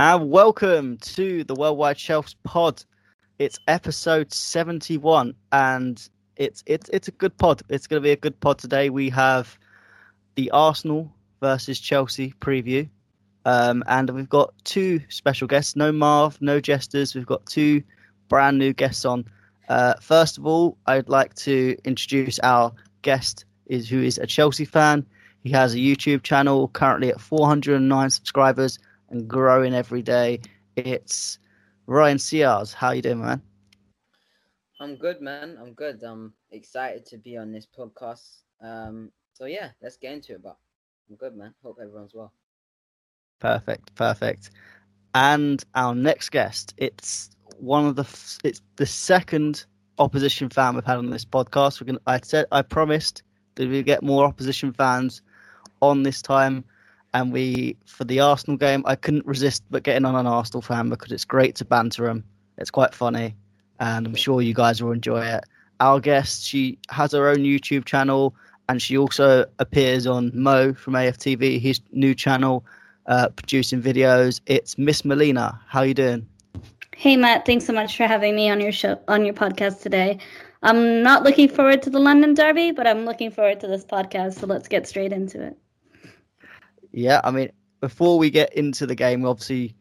And welcome to the Worldwide Shelves Pod. It's episode 71 and it's it's it's a good pod. It's going to be a good pod today. We have the Arsenal versus Chelsea preview. Um, and we've got two special guests. No Marv, no jesters. We've got two brand new guests on. Uh, first of all, I'd like to introduce our guest, is who is a Chelsea fan. He has a YouTube channel currently at 409 subscribers and growing every day. It's Ryan Sears. How you doing, man? I'm good, man. I'm good. I'm excited to be on this podcast. Um, so yeah, let's get into it. But I'm good, man. Hope everyone's well. Perfect, perfect. And our next guest, it's one of the it's the second opposition fan we've had on this podcast. We're gonna I said I promised that we get more opposition fans on this time and we for the Arsenal game I couldn't resist but getting on an Arsenal fan because it's great to banter them. It's quite funny and I'm sure you guys will enjoy it. Our guest, she has her own YouTube channel and she also appears on Mo from AFTV, his new channel, uh, producing videos. It's Miss Melina. How you doing? Hey Matt, thanks so much for having me on your show on your podcast today. I'm not looking forward to the London Derby, but I'm looking forward to this podcast. So let's get straight into it. Yeah, I mean, before we get into the game, obviously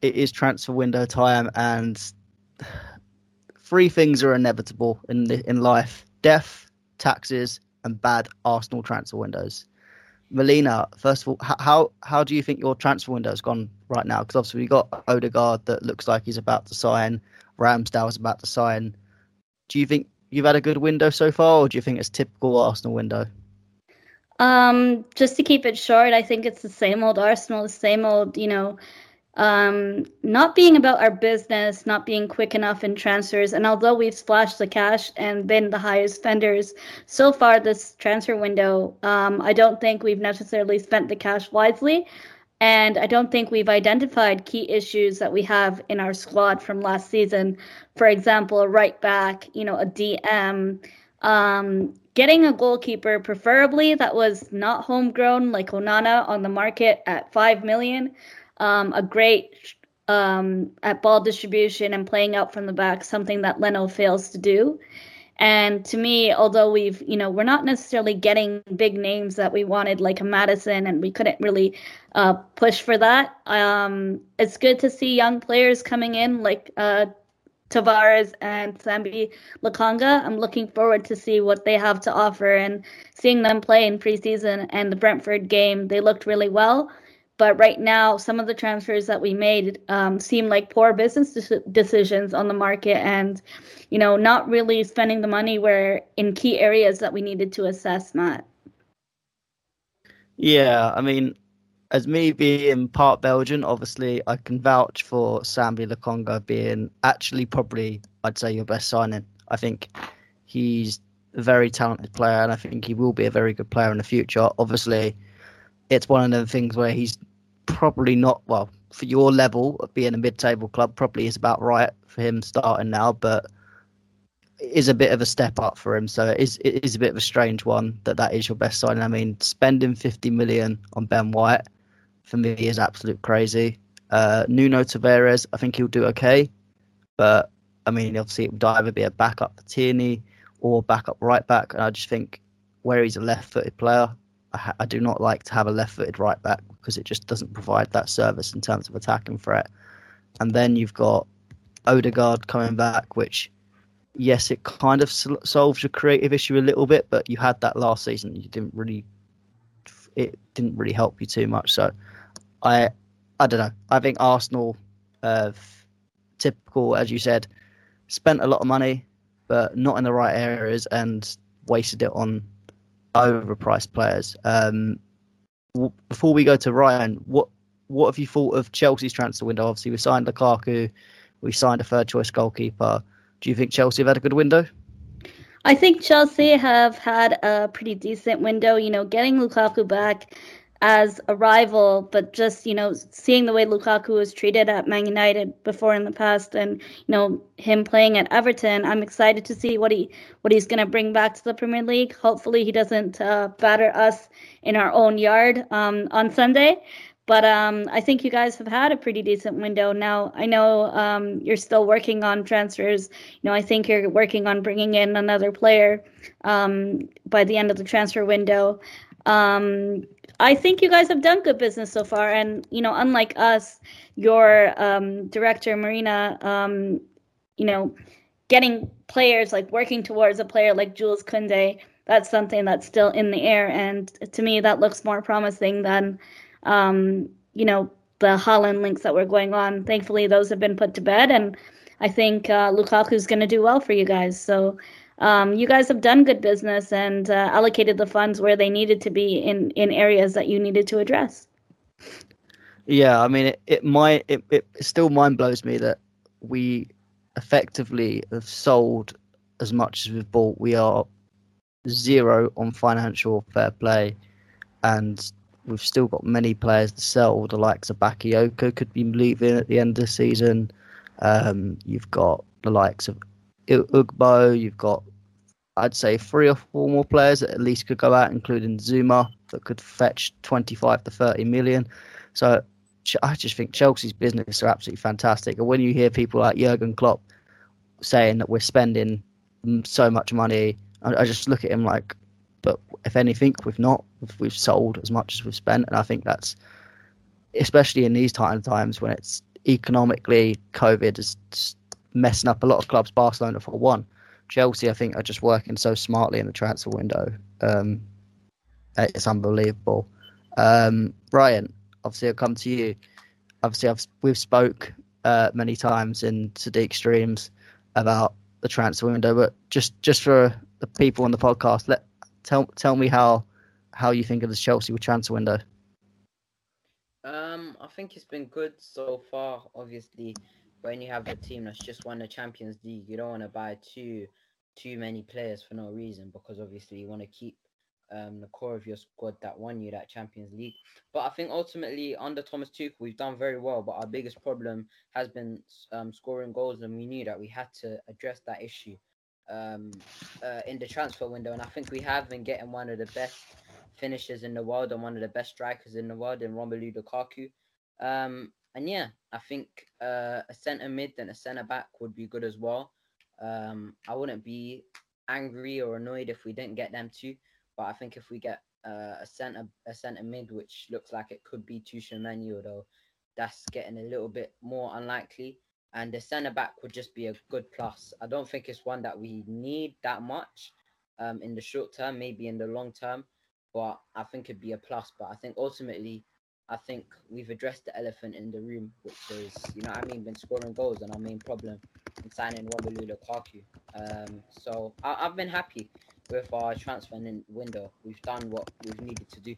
it is transfer window time, and three things are inevitable in the, in life: death, taxes, and bad Arsenal transfer windows. Melina, first of all, how how do you think your transfer window has gone right now? Because obviously we got Odegaard that looks like he's about to sign, Ramsdale is about to sign. Do you think you've had a good window so far, or do you think it's typical Arsenal window? Um, just to keep it short, I think it's the same old Arsenal, the same old, you know, um, not being about our business, not being quick enough in transfers. And although we've splashed the cash and been the highest spenders so far this transfer window, um, I don't think we've necessarily spent the cash wisely. And I don't think we've identified key issues that we have in our squad from last season. For example, a right back, you know, a DM, um, getting a goalkeeper, preferably that was not homegrown like Onana on the market at five million. Um, a great um, at ball distribution and playing out from the back, something that Leno fails to do. And to me, although we've, you know, we're not necessarily getting big names that we wanted, like a Maddison, and we couldn't really uh, push for that. Um, it's good to see young players coming in, like uh, Tavares and Sambi Lokonga. I'm looking forward to see what they have to offer and seeing them play in preseason and the Brentford game. They looked really well. But right now, some of the transfers that we made um, seem like poor business de- decisions on the market, and you know, not really spending the money where in key areas that we needed to assess. Matt. Yeah, I mean, as me being part Belgian, obviously I can vouch for Sambi Lokonga being actually probably I'd say your best signing. I think he's a very talented player, and I think he will be a very good player in the future. Obviously, it's one of the things where he's probably not well for your level of being a mid-table club. Probably is about right for him starting now, but is a bit of a step up for him. So it is it is a bit of a strange one that that is your best signing. I mean, spending 50 million on Ben White for me is absolute crazy. Uh, Nuno Tavares, I think he'll do okay, but I mean, obviously, it would either be a backup for Tierney or backup right back. And I just think where he's a left-footed player, I, ha- I do not like to have a left-footed right back because it just doesn't provide that service in terms of attacking threat. And then you've got Odegaard coming back, which yes, it kind of solves your creative issue a little bit, but you had that last season. You didn't really, it didn't really help you too much. So I I don't know. I think Arsenal, uh, typical as you said, spent a lot of money, but not in the right areas and wasted it on overpriced players. Um, w- before we go to Ryan, what what have you thought of Chelsea's transfer window? Obviously, we signed Lukaku, we signed a third choice goalkeeper. Do you think Chelsea have had a good window? I think Chelsea have had a pretty decent window. You know, getting Lukaku back as a rival, but just you know seeing the way Lukaku was treated at Man United before in the past, and you know him playing at Everton, I'm excited to see what he what he's going to bring back to the Premier League. Hopefully, he doesn't uh, batter us in our own yard um, on Sunday. But um, I think you guys have had a pretty decent window. Now, I know um, you're still working on transfers. You know, I think you're working on bringing in another player um, by the end of the transfer window. I think you guys have done good business so far. And, you know, unlike us, your um, director, Marina, um, you know, getting players like working towards a player like Jules Koundé, that's something that's still in the air. And to me, that looks more promising than um, you know, the Haaland links that were going on. Thankfully, those have been put to bed, and I think uh, Lukaku's going to do well for you guys. So um, you guys have done good business and uh, allocated the funds where they needed to be in in areas that you needed to address. Yeah, I mean, it, it might it, it still mind blows me that we effectively have sold as much as we've bought. We are zero on financial fair play, and we've still got many players to sell. The likes of Bakayoko could be leaving at the end of the season. Um, you've got the likes of Ugbo. You've got, I'd say, three or four more players that at least could go out, including Zouma, that could fetch 25 to 30 million. So I just think Chelsea's business are absolutely fantastic. And when you hear people like Jurgen Klopp saying that we're spending so much money, I, just look at him like, but if anything, we've not. We've sold as much as we've spent, and I think that's especially in these times when it's economically COVID is messing up a lot of clubs. Barcelona for one, Chelsea I think are just working so smartly in the transfer window. Um, it's unbelievable. Um, Ryan, obviously I'll come to you. Obviously I've we've spoke uh, many times in Sadiq streams about the transfer window, but just just for the people on the podcast, let tell tell me how how you think of the Chelsea transfer window. Um, I think it's been good so far. Obviously, when you have a team that's just won the Champions League, you don't want to buy too too many players for no reason because obviously you want to keep um, the core of your squad that won you that Champions League. But I think ultimately under Thomas Tuchel, we've done very well. But our biggest problem has been um, scoring goals, and we knew that we had to address that issue um, uh, in the transfer window, and I think we have been getting one of the best finishers in the world and one of the best strikers in the world in Romelu Lukaku. Um, and yeah, I think uh, a centre mid and a centre back would be good as well. Um, I wouldn't be angry or annoyed if we didn't get them too, but I think if we get uh, a centre a centre mid, which looks like it could be Tchouameni, although that's getting a little bit more unlikely and the centre back would just be a good plus. I don't think it's one that we need that much um, in the short term, maybe in the long term, but I think it'd be a plus. But I think ultimately, I think we've addressed the elephant in the room, which is, you know, I mean, been scoring goals and our main problem in signing Romelu Lukaku. Um, so I, have been happy with our transfer window. We've done what we've needed to do.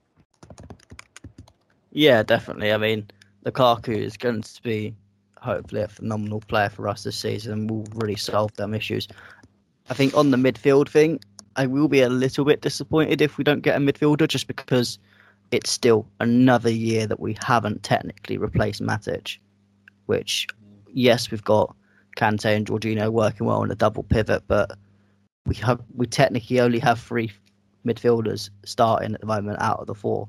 Yeah, definitely. I mean, Lukaku is going to be hopefully a phenomenal player for us this season will really solve them issues. I think on the midfield thing, I will be a little bit disappointed if we don't get a midfielder just because it's still another year that we haven't technically replaced Matic, which, yes, we've got Kante and Jorginho working well on a double pivot, but we have we technically only have three midfielders starting at the moment out of the four.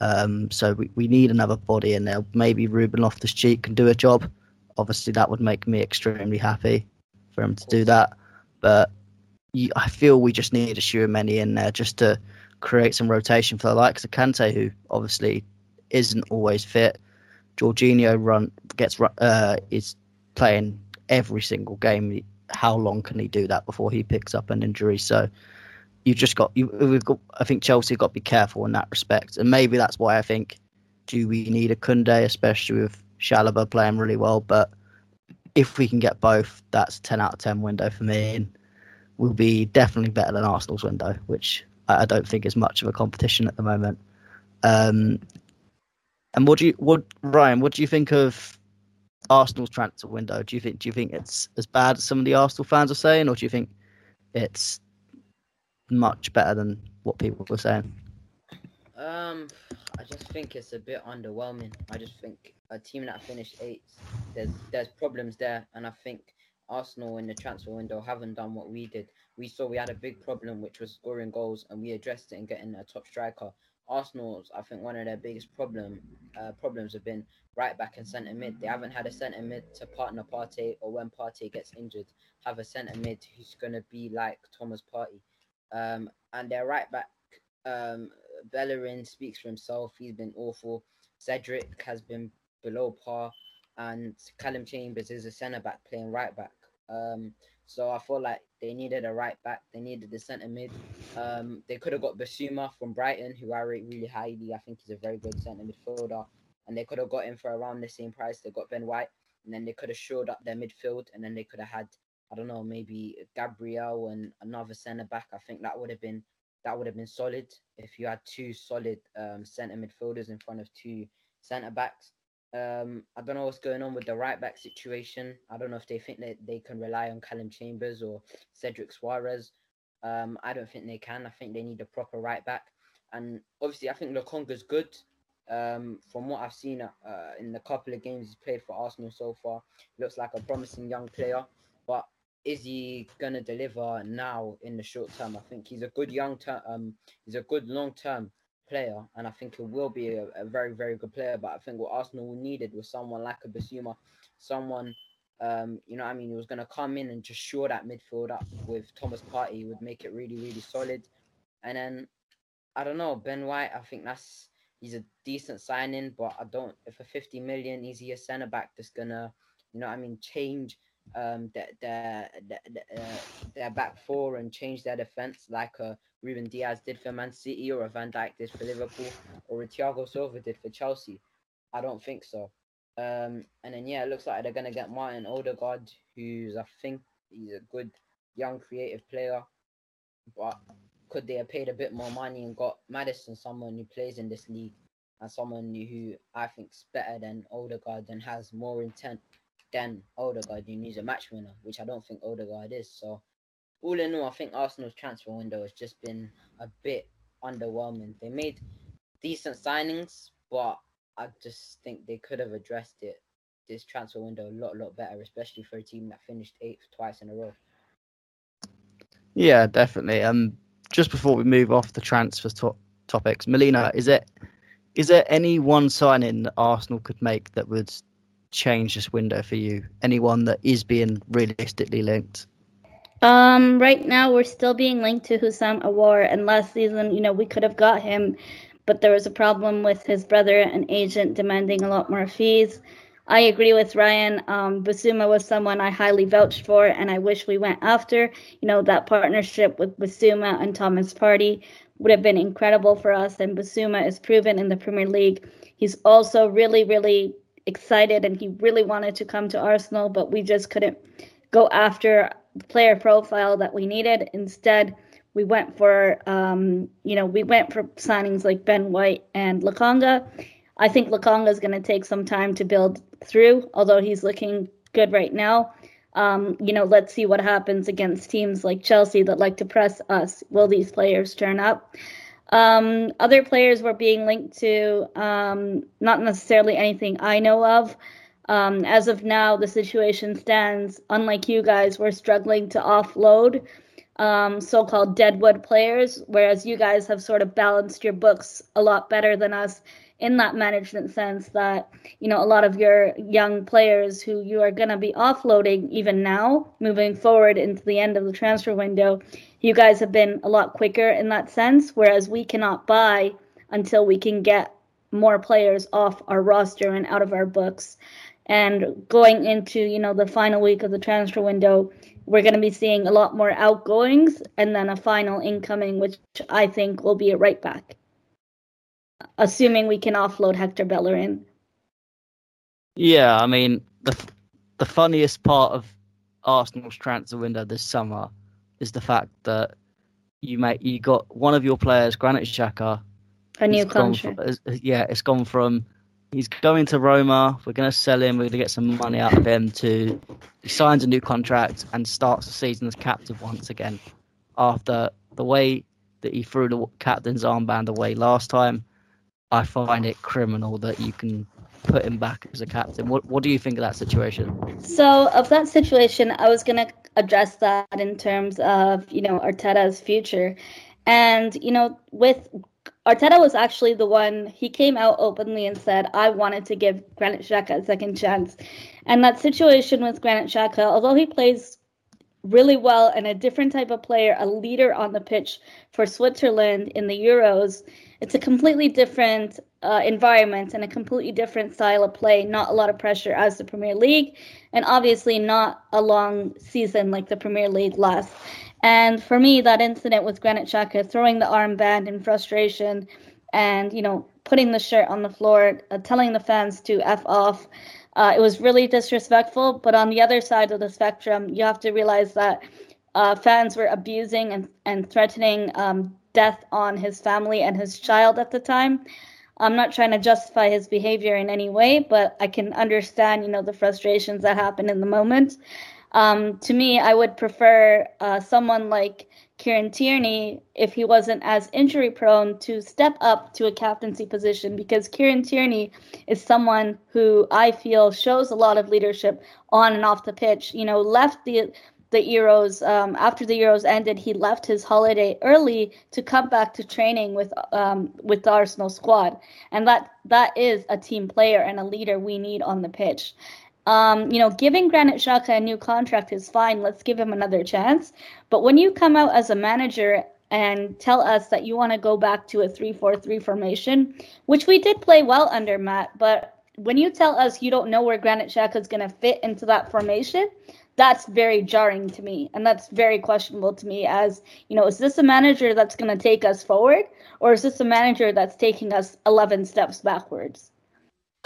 Um, so we, we need another body in there. Maybe Ruben Loftus Cheek can do a job obviously that would make me extremely happy for him to do that. But I feel we just need a Tchouameni in there just to create some rotation for the likes of Kante, who obviously isn't always fit. Jorginho run gets uh, is playing every single game. How long can he do that before he picks up an injury? So you've just got you. We've got. I think Chelsea got to be careful in that respect, and maybe that's why I think do we need a Koundé, especially with Chalobah playing really well. But if we can get both, that's 10 out of 10 window for me. And will be definitely better than Arsenal's window, which I don't think is much of a competition at the moment. Um, and what do you, what Ryan? What do you think of Arsenal's transfer window? Do you think do you think it's as bad as some of the Arsenal fans are saying, or do you think it's much better than what people were saying? Um, I just think it's a bit underwhelming. I just think a team that finished eighth, there's there's problems there, and I think Arsenal in the transfer window haven't done what we did. We saw we had a big problem, which was scoring goals, and we addressed it and getting a top striker. Arsenal's, I think one of their biggest problem uh, problems have been right back and centre mid. They haven't had a centre mid to partner Partey, or when Partey gets injured, have a centre mid who's going to be like Thomas Partey. Um, and their right back, um, Bellerin speaks for himself. He's been awful. Cedric has been below par, and Callum Chambers is a centre back playing right back. Um, so I feel like they needed a right back. They needed the centre mid. Um, they could have got Bissouma from Brighton, who I rate really highly. I think he's a very good centre midfielder. And they could have got him for around the same price. They got Ben White, and then they could have shored up their midfield, and then they could have had I don't know maybe Gabriel and another centre back. I think that would have been that would have been solid if you had two solid um, centre midfielders in front of two centre backs. Um, I don't know what's going on with the right back situation. I don't know if they think that they can rely on Callum Chambers or Cedric Soares. Um, I don't think they can. I think they need a proper right back. And obviously, I think Lokonga's good. Um, from what I've seen uh, in the couple of games he's played for Arsenal so far, looks like a promising young player. But is he gonna deliver now in the short term? I think he's a good young term. Um, he's a good long term player, and I think he will be a, a, very, very good player. But I think what Arsenal needed was someone like a Bissouma, someone, um, you know, I mean, he was going to come in and just shore that midfield up with Thomas Partey, would make it really, really solid. And then, I don't know, Ben White, I think that's he's a decent signing, but I don't. If a 50 million, is he a centre back that's gonna, you know, I mean, change um their their their, their back four and change their defense like a uh, Ruben Dias did for Man City or a Van Dijk did for Liverpool or a Thiago Silva did for Chelsea. I don't think so. Um, and then yeah, it looks like they're gonna get Martin Odegaard, who's I think he's a good young creative player, but could they have paid a bit more money and got Maddison, someone who plays in this league, and someone who I think's better than Odegaard and has more intent than Odegaard, who needs a match winner, which I don't think Odegaard is. So all in all, I think Arsenal's transfer window has just been a bit underwhelming. They made decent signings, but I just think they could have addressed it this transfer window a lot, lot better, especially for a team that finished eighth twice in a row. Yeah, definitely. Um, just before we move off the transfer to- topics, Melina, is it is there any one signing that Arsenal could make that would change this window for you? Anyone that is being realistically linked? Um, right now we're still being linked to Houssem Aouar, and last season, you know, we could have got him, but there was a problem with his brother and agent demanding a lot more fees. I agree with Ryan. Um, Bissouma was someone I highly vouched for, and I wish we went after. You know, that partnership with Bissouma and Thomas Partey would have been incredible for us. And Bissouma is proven in the Premier League. He's also really, really excited, and he really wanted to come to Arsenal, but we just couldn't go after the player profile that we needed. Instead, we went for um, you know we went for signings like Ben White and Lokonga. I think Lokonga is going to take some time to build through, although he's looking good right now. Um, you know, let's see what happens against teams like Chelsea that like to press us. Will these players turn up? Um, other players were being linked to um, not necessarily anything I know of. Um, as of now, the situation stands. Unlike you guys, we're struggling to offload um, so-called deadwood players, whereas you guys have sort of balanced your books a lot better than us in that management sense. That you know a lot of your young players who you are going to be offloading even now, moving forward into the end of the transfer window, you guys have been a lot quicker in that sense. Whereas we cannot buy until we can get more players off our roster and out of our books. And going into, you know, the final week of the transfer window, we're going to be seeing a lot more outgoings and then a final incoming, which I think will be a right back, assuming we can offload Hector Bellerin. Yeah, I mean the the funniest part of Arsenal's transfer window this summer is the fact that you make you got one of your players, Granit Xhaka, a new contract. From, yeah, it's gone from he's going to Roma. We're going to sell him. We're going to get some money out of him. To he signs a new contract and starts the season as captain once again. After the way that he threw the captain's armband away last time, I find it criminal that you can put him back as a captain. What What do you think of that situation? So of that situation, I was to address that in terms of you know Arteta's future, and you know with Arteta was actually the one, he came out openly and said, I wanted to give Granit Xhaka a second chance. And that situation with Granit Xhaka, although he plays really well and a different type of player, a leader on the pitch for Switzerland in the Euros, it's a completely different uh, environment and a completely different style of play. Not a lot of pressure as the Premier League, and obviously not a long season like the Premier League lasts. And for me, that incident with Granit Xhaka throwing the armband in frustration and, you know, putting the shirt on the floor, uh, telling the fans to F off, uh, it was really disrespectful. But on the other side of the spectrum, you have to realize that uh, fans were abusing and, and threatening um, death on his family and his child at the time. I'm not trying to justify his behavior in any way, but I can understand, you know, the frustrations that happen in the moment. Um, to me, I would prefer uh, someone like Kieran Tierney, if he wasn't as injury prone, to step up to a captaincy position because Kieran Tierney is someone who I feel shows a lot of leadership on and off the pitch. You know, left the the Euros um, after the Euros ended, he left his holiday early to come back to training with um, with the Arsenal squad, and that that is a team player and a leader we need on the pitch. Um, you know, giving Granit Xhaka a new contract is fine. Let's give him another chance. But when you come out as a manager and tell us that you want to go back to a 3-4-3 formation, which we did play well under Matt, but when you tell us you don't know where Granit Xhaka is going to fit into that formation, that's very jarring to me and that's very questionable to me as you know is this a manager that's going to take us forward or is this a manager that's taking us 11 steps backwards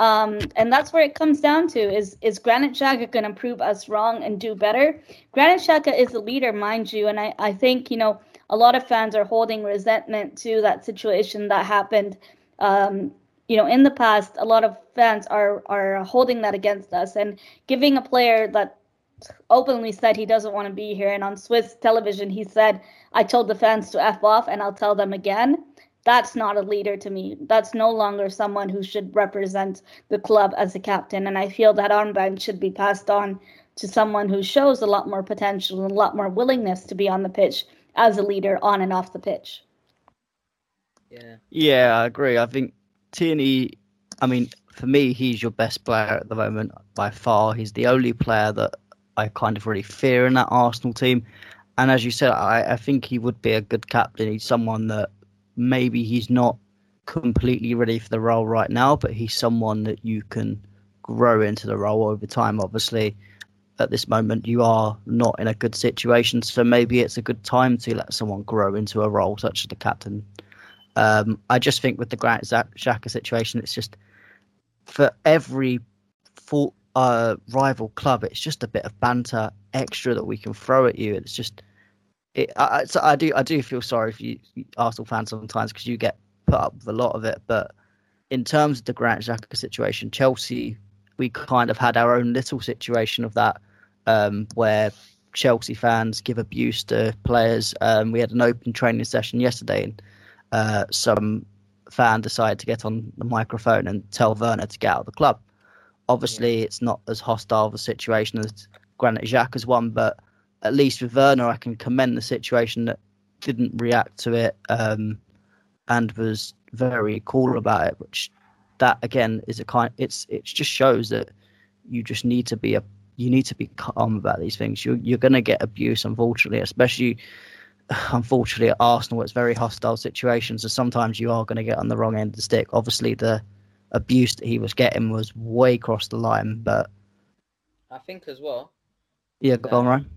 um, and that's where it comes down to is is Granit Xhaka going to prove us wrong and do better? Granit Xhaka is a leader, mind you, and I, I think you know a lot of fans are holding resentment to that situation that happened. Um, you know, in the past, a lot of fans are are holding that against us and giving a player that openly said he doesn't want to be here. And on Swiss television, he said, "I told the fans to f off, and I'll tell them again." that's not a leader to me. That's no longer someone who should represent the club as a captain. And I feel that armband should be passed on to someone who shows a lot more potential and a lot more willingness to be on the pitch as a leader on and off the pitch. Yeah. Yeah, I agree. I think Tierney, I mean, for me, he's your best player at the moment by far. He's the only player that I kind of really fear in that Arsenal team. And as you said, I, I think he would be a good captain. He's someone that maybe he's not completely ready for the role right now, but he's someone that you can grow into the role over time. Obviously, at this moment, you are not in a good situation, so maybe it's a good time to let someone grow into a role such as the captain. Um, I just think with the Granit Xhaka situation, it's just for every full, uh, rival club, it's just a bit of banter extra that we can throw at you. It's just it, I, so I do I do feel sorry for you Arsenal fans sometimes because you get put up with a lot of it. But in terms of the Granit Xhaka situation, Chelsea we kind of had our own little situation of that um, where Chelsea fans give abuse to players. Um, we had an open training session yesterday, and uh, some fan decided to get on the microphone and tell Werner to get out of the club. Obviously, yeah. it's not as hostile of a situation as Granit Xhaka's one, but at least with Werner, I can commend the situation that didn't react to it um, and was very cool about it. Which that again is a kind. It's it just shows that you just need to be a you need to be calm about these things. You're you're going to get abuse, unfortunately, especially unfortunately at Arsenal. It's very hostile situations, so sometimes you are going to get on the wrong end of the stick. Obviously, the abuse that he was getting was way across the line, but I think as well. Yeah, go on, Ryan.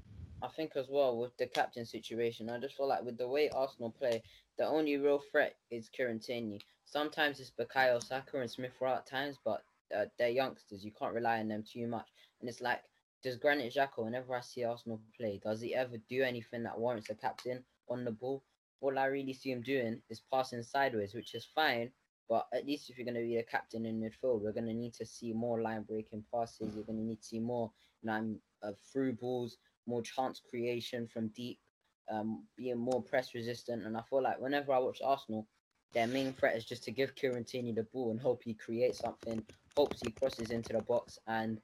I think as well with the captain situation, I just feel like with the way Arsenal play, the only real threat is Kieran Tierney. Sometimes it's Bukayo Saka and Smith Rowe at times, but uh, they're youngsters. You can't rely on them too much. And it's like, does Granit Xhaka, whenever I see Arsenal play, does he ever do anything that warrants a captain on the ball? All I really see him doing is passing sideways, which is fine. But at least if you're going to be a captain in midfield, we're going to need to see more line breaking passes. You're going to need to see more you know, uh, through balls, more chance creation from deep, um, being more press resistant. And I feel like whenever I watch Arsenal, their main threat is just to give Kieran Tierney the ball and hope he creates something, hopes he crosses into the box. And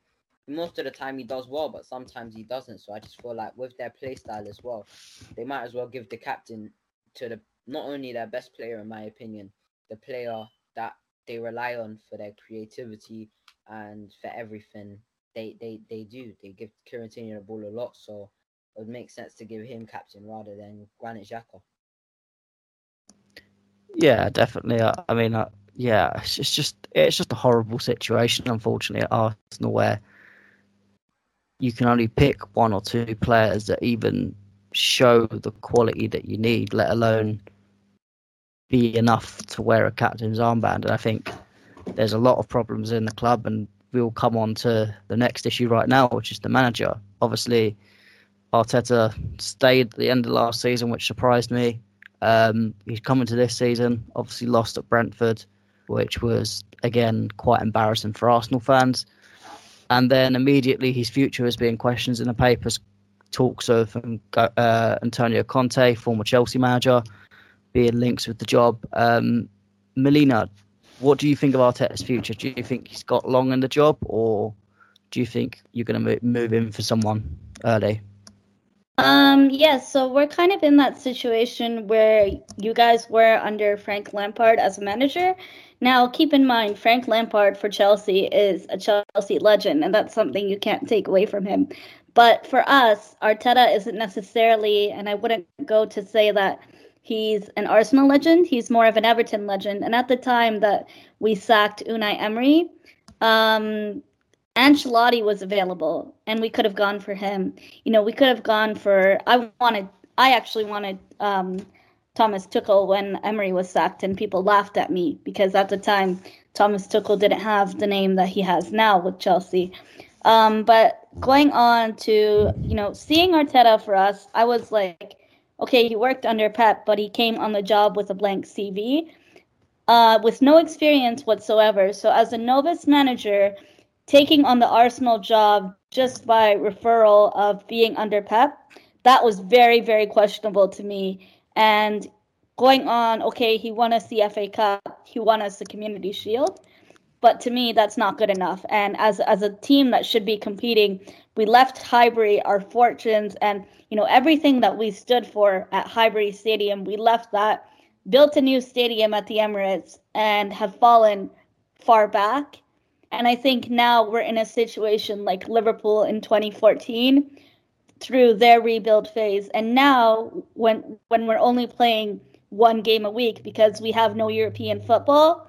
most of the time he does well, but sometimes he doesn't. So I just feel like with their play style as well, they might as well give the captain to the not only their best player in my opinion, the player that they rely on for their creativity and for everything they they they do. They give Kieran Tierney the ball a lot, so it would make sense to give him captain rather than Granit Xhaka. Yeah, definitely. I, I mean, uh, yeah, it's just, it's just it's just a horrible situation, unfortunately, at Arsenal where you can only pick one or two players that even show the quality that you need, let alone be enough to wear a captain's armband. And I think there's a lot of problems in the club, and we'll come on to the next issue right now, which is the manager. Obviously, Arteta stayed at the end of last season, which surprised me. Um, he's coming to this season, obviously lost at Brentford, which was again quite embarrassing for Arsenal fans. And then immediately his future is being questioned in the papers. Talks of um, uh, Antonio Conte, former Chelsea manager, being linked with the job. Um, Melina, what do you think of Arteta's future? Do you think he's got long in the job, or do you think you're going to move in for someone early? Um, yes, yeah, so we're kind of in that situation where you guys were under Frank Lampard as a manager. Now, keep in mind, Frank Lampard for Chelsea is a Chelsea legend, and that's something you can't take away from him. But for us, Arteta isn't necessarily, and I wouldn't go to say that he's an Arsenal legend. He's more of an Everton legend. And at the time that we sacked Unai Emery, um, Ancelotti was available and we could have gone for him. You know, we could have gone for I wanted I actually wanted um, Thomas Tuchel when Emery was sacked and people laughed at me because at the time Thomas Tuchel didn't have the name that he has now with Chelsea. Um, but going on to, you know, seeing Arteta for us, I was like, okay, he worked under Pep, but he came on the job with a blank CV, uh, with no experience whatsoever. So as a novice manager, taking on the Arsenal job just by referral of being under Pep, that was very, very questionable to me. And going on, okay, he won us the FA Cup, he won us the Community Shield, but to me, that's not good enough. And as as a team that should be competing, we left Highbury our fortunes and you know everything that we stood for at Highbury Stadium. We left that, built a new stadium at the Emirates, and have fallen far back and I think now we're in a situation like Liverpool in 2014 through their rebuild phase. And now when when we're only playing one game a week because we have no European football,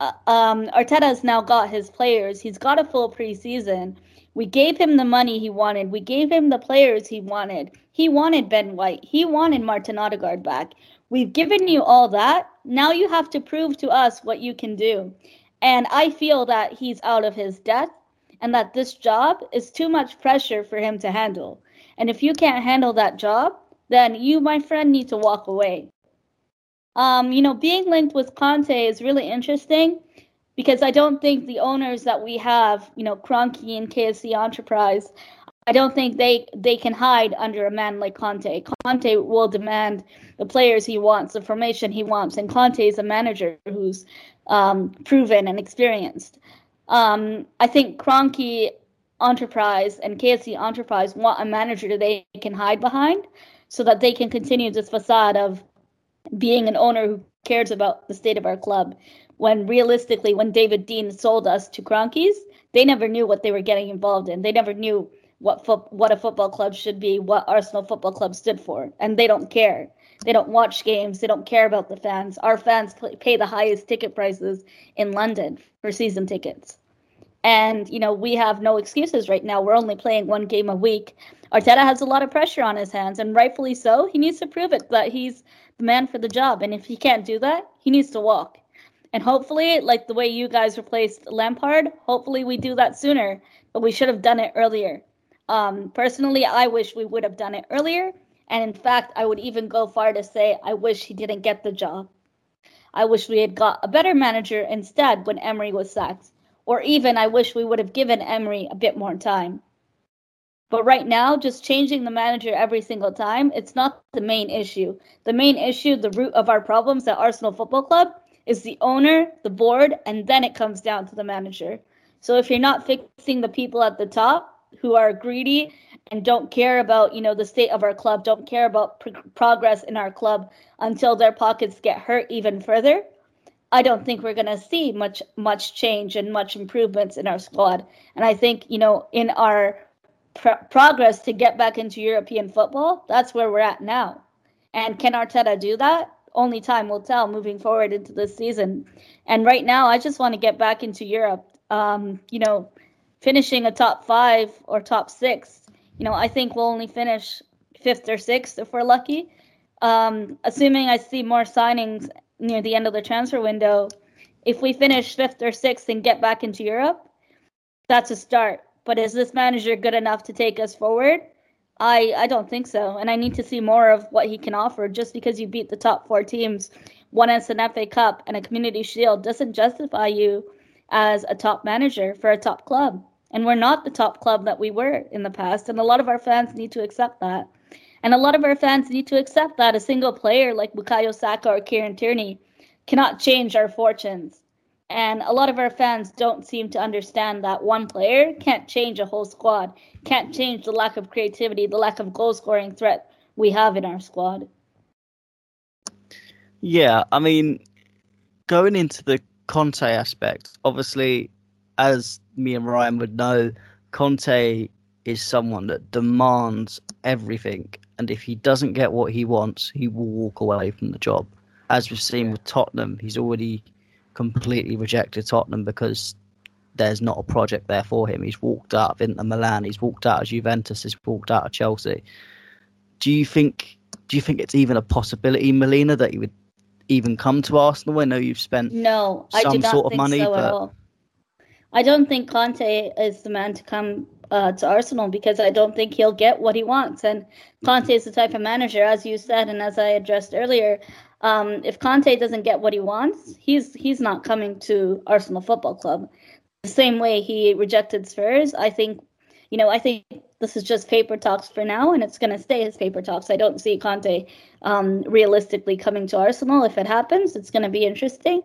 uh, um, Arteta's now got his players. He's got a full preseason. We gave him the money he wanted. We gave him the players he wanted. He wanted Ben White. He wanted Martin Odegaard back. We've given you all that. Now you have to prove to us what you can do. And I feel that he's out of his depth and that this job is too much pressure for him to handle. And if you can't handle that job, then you, my friend, need to walk away. Um, you know, being linked with Conte is really interesting because I don't think the owners that we have, you know, Kroenke and KSE Enterprise, I don't think they they can hide under a man like Conte. Conte will demand the players he wants, the formation he wants, and Conte is a manager who's um, proven and experienced. Um, I think Kroenke Enterprise and KSE Enterprise want a manager they can hide behind so that they can continue this facade of being an owner who cares about the state of our club. When realistically, when David Dein sold us to Kroenke's, they never knew what they were getting involved in. They never knew what fo- what a football club should be, what Arsenal Football Club stood for, and they don't care. They don't watch games. They don't care about the fans. Our fans pay the highest ticket prices in London for season tickets. And, you know, we have no excuses right now. We're only playing one game a week. Arteta has a lot of pressure on his hands, and rightfully so. He needs to prove it that he's the man for the job. And if he can't do that, he needs to walk. And hopefully, like the way you guys replaced Lampard, hopefully we do that sooner. But we should have done it earlier. Um, personally, I wish we would have done it earlier and in fact, I would even go far to say I wish he didn't get the job. I wish we had got a better manager instead when Emery was sacked. Or even I wish we would have given Emery a bit more time. But right now, just changing the manager every single time, it's not the main issue. The main issue, the root of our problems at Arsenal Football Club, is the owner, the board, and then it comes down to the manager. So if you're not fixing the people at the top who are greedy and don't care about you know the state of our club don't care about progress in our club until their pockets get hurt even further I don't think we're going to see much much change and much improvements in our squad. And I think you know in our pr- progress to get back into European football, that's where we're at now. And can Arteta do that? Only time will tell moving forward into this season. And right now, I just want to get back into Europe. Um, you know, finishing a top five or top six. You know, I think we'll only finish fifth or sixth if we're lucky. Um, assuming I see more signings near the end of the transfer window, if we finish fifth or sixth and get back into Europe, that's a start. But is this manager good enough to take us forward? I I don't think so, and I need to see more of what he can offer. Just because you beat the top four teams, won us an FA Cup and a Community Shield, doesn't justify you as a top manager for a top club. And we're not the top club that we were in the past, and a lot of our fans need to accept that. And a lot of our fans need to accept that a single player like Bukayo Saka or Kieran Tierney cannot change our fortunes. And a lot of our fans don't seem to understand that one player can't change a whole squad, can't change the lack of creativity, the lack of goal scoring threat we have in our squad. Yeah, I mean, going into the Conte aspect, obviously, as me and Ryan would know, Conte is someone that demands everything. And if he doesn't get what he wants, he will walk away from the job. As we've seen with Tottenham, he's already completely rejected Tottenham because there's not a project there for him. He's walked out of Inter Milan, he's walked out of Juventus, he's walked out of Chelsea. Do you think do you think it's even a possibility, Melina, that he would even come to Arsenal? I know you've spent no, some I do not sort of think money, so but at all. I don't think Conte is the man to come uh, to Arsenal because I don't think he'll get what he wants. And Conte is the type of manager, as you said, and as I addressed earlier, um, if Conte doesn't get what he wants, he's he's not coming to Arsenal Football Club. The same way he rejected Spurs, I think, you know, I think this is just paper talks for now, and it's going to stay as paper talks. I don't see Conte um, realistically coming to Arsenal. If it happens, it's going to be interesting,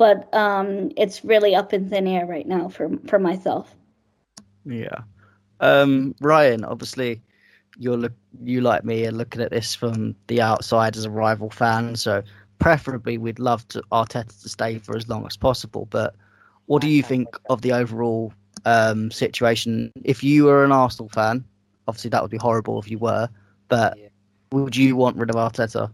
but um, it's really up in thin air right now for for myself. yeah. Um, Ryan, obviously, you're look you like me are looking at this from the outside as a rival fan. So preferably, we'd love to Arteta to stay for as long as possible. But what do you think of the overall um, situation? If you were an Arsenal fan, obviously that would be horrible if you were. But Yeah. would you want rid of Arteta?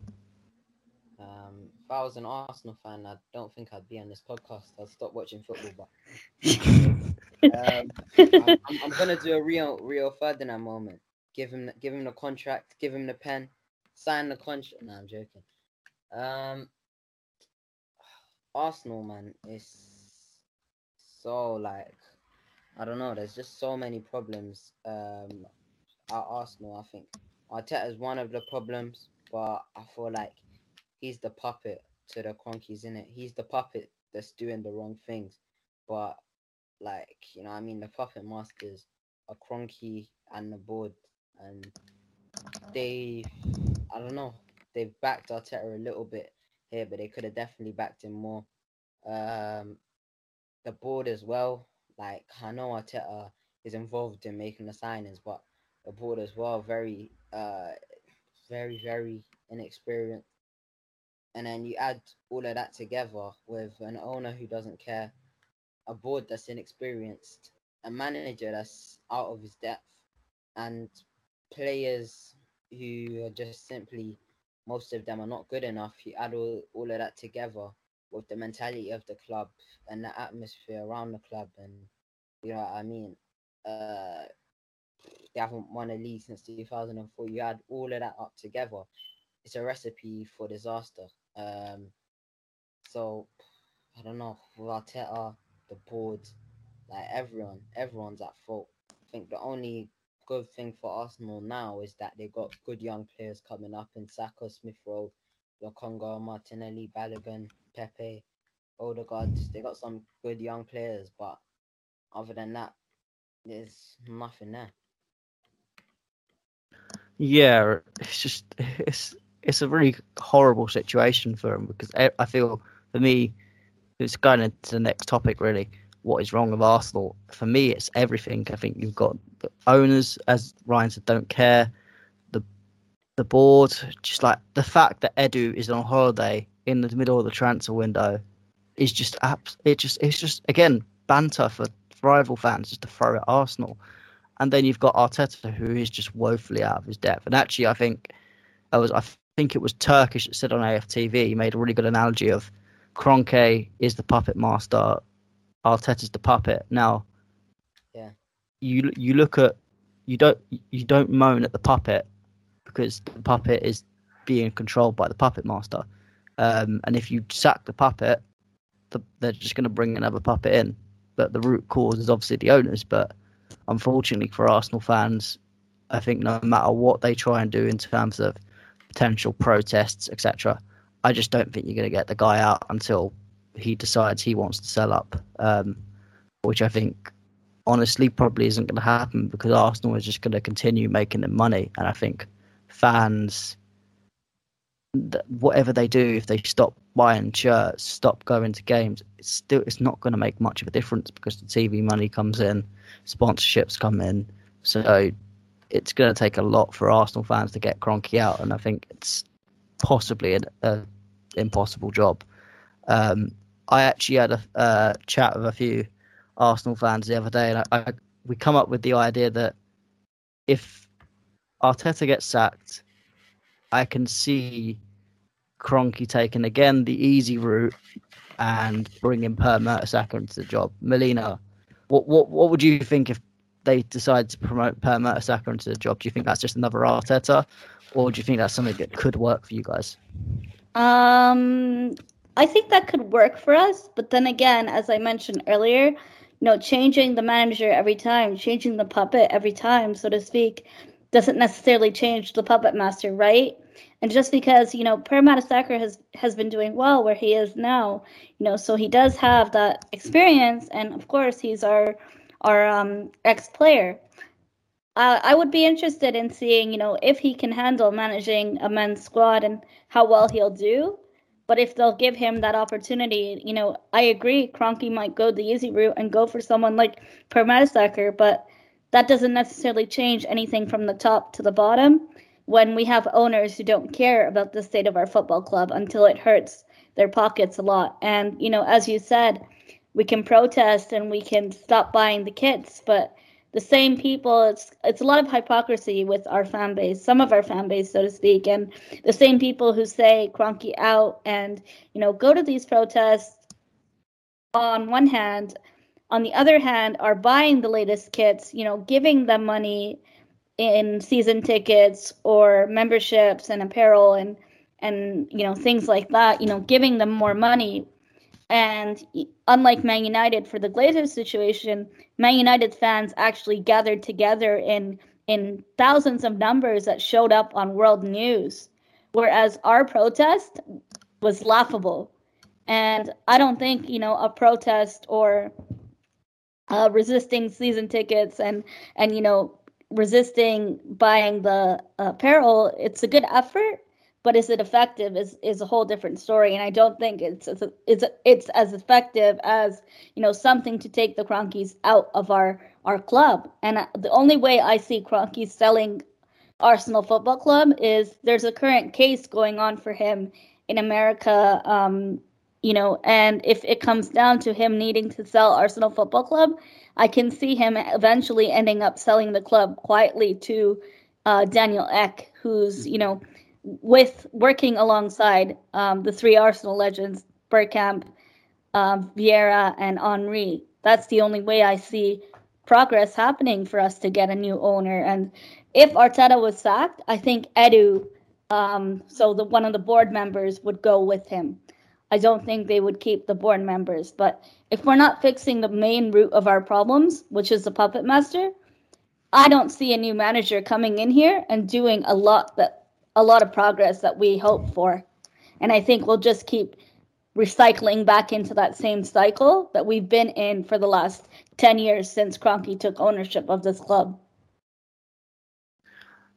If I was an Arsenal fan, I don't think I'd be on this podcast. I'd stop watching football. But um, I'm, I'm, I'm gonna do a real, real Ferdinand moment. Give him, give him the contract. Give him the pen. Sign the contract. No, I'm joking. Um, Arsenal, man, is so like, I don't know. There's just so many problems. Um, at Arsenal, I think Arteta is one of the problems, but I feel like he's the puppet to the Kroenkes, in it. He's the puppet that's doing the wrong things, but like you know, I mean, the puppet masters are Kroenke and the board, and they, I don't know, they've backed Arteta a little bit here, but they could have definitely backed him more. Um, the board as well, like I know Arteta is involved in making the signings, but the board as well, very, uh, very, very inexperienced. And then you add all of that together with an owner who doesn't care, a board that's inexperienced, a manager that's out of his depth, and players who are just simply, most of them are not good enough. You add all, all of that together with the mentality of the club and the atmosphere around the club, and you know what I mean. Uh, they haven't won a league since 2004. You add all of that up together, it's a recipe for disaster. Um, so I don't know, with Arteta, the board, like everyone, everyone's at fault. I think the only good thing for Arsenal now is that they got good young players coming up in Saka, Smith Rowe, Lokonga, Martinelli, Balogun, Pepe, Odegaard. They got some good young players, but other than that, there's nothing there. Yeah, it's just it's it's a really horrible situation for him because I feel for me it's going into the next topic really. What is wrong with Arsenal? For me, it's everything. I think you've got the owners, as Ryan said, don't care. The the board, just like the fact that Edu is on holiday in the middle of the transfer window, is just abs- it just it's just again banter for rival fans just to throw at Arsenal. And then you've got Arteta, who is just woefully out of his depth. And actually, I think I was I think it was Turkish that said on AFTV. He made a really good analogy of Kroenke is the puppet master, Arteta's the puppet. Now, Yeah. you you look at you don't you don't moan at the puppet because the puppet is being controlled by the puppet master. Um, and if you sack the puppet, the, they're just going to bring another puppet in. But the root cause is obviously the owners. But unfortunately for Arsenal fans, I think no matter what they try and do in terms of potential protests, etc., I just don't think you're going to get the guy out until he decides he wants to sell up, um, which I think honestly probably isn't going to happen because Arsenal is just going to continue making them money, and I think fans, whatever they do, if they stop buying shirts, stop going to games, it's still it's not going to make much of a difference because the TV money comes in, sponsorships come in, so it's going to take a lot for Arsenal fans to get Kroenke out, and I think it's possibly an a impossible job. Um, I actually had a chat with a few Arsenal fans the other day, and I, I, we come up with the idea that if Arteta gets sacked, I can see Kroenke taking again the easy route and bringing Per Mertesacker into the job. Melina, what what what would you think if they decide to promote Per Mertesacker into the job? Do you think that's just another Arteta, or do you think that's something that could work for you guys? Um, I think that could work for us, but then again, as I mentioned earlier, you know, changing the manager every time, changing the puppet every time, so to speak, doesn't necessarily change the puppet master, right? And just because you know Per Mertesacker has has been doing well where he is now, you know, so he does have that experience, and of course he's our our um, ex player. Uh, I would be interested in seeing, you know, if he can handle managing a men's squad and how well he'll do. But if they'll give him that opportunity, you know, I agree. Kroenke might go the easy route and go for someone like Per Mertesacker, but that doesn't necessarily change anything from the top to the bottom when we have owners who don't care about the state of our football club until it hurts their pockets a lot. And, you know, as you said, we can protest and we can stop buying the kits, but the same people it's it's a lot of hypocrisy with our fan base some of our fan base so to speak and the same people who say Kroenke out and you know go to these protests on one hand on the other hand are buying the latest kits you know giving them money in season tickets or memberships and apparel and and you know things like that you know giving them more money and unlike Man United for the Glazers situation, Man United fans actually gathered together in in thousands of numbers that showed up on world news, whereas our protest was laughable. And I don't think you know a protest or uh, resisting season tickets and and you know resisting buying the apparel. It's a good effort, but is it effective is is a whole different story. And i don't think it's it's it's, it's as effective as you know something to take the Kroenkes out of our our club. And the only way i see Kroenkes selling arsenal football club is there's a current case going on for him in america um you know and if it comes down to him needing to sell arsenal football club i can see him eventually ending up selling the club quietly to uh, daniel ek who's you know with working alongside um, the three Arsenal legends, Bergkamp, um, Vieira, and Henry. That's the only way I see progress happening for us to get a new owner. And if Arteta was sacked, I think Edu, um, so the one of the board members, would go with him. I don't think they would keep the board members. But if we're not fixing the main root of our problems, which is the puppet master, I don't see a new manager coming in here and doing a lot that a lot of progress that we hope for. And I think we'll just keep recycling back into that same cycle that we've been in for the last 10 years since Kroenke took ownership of this club.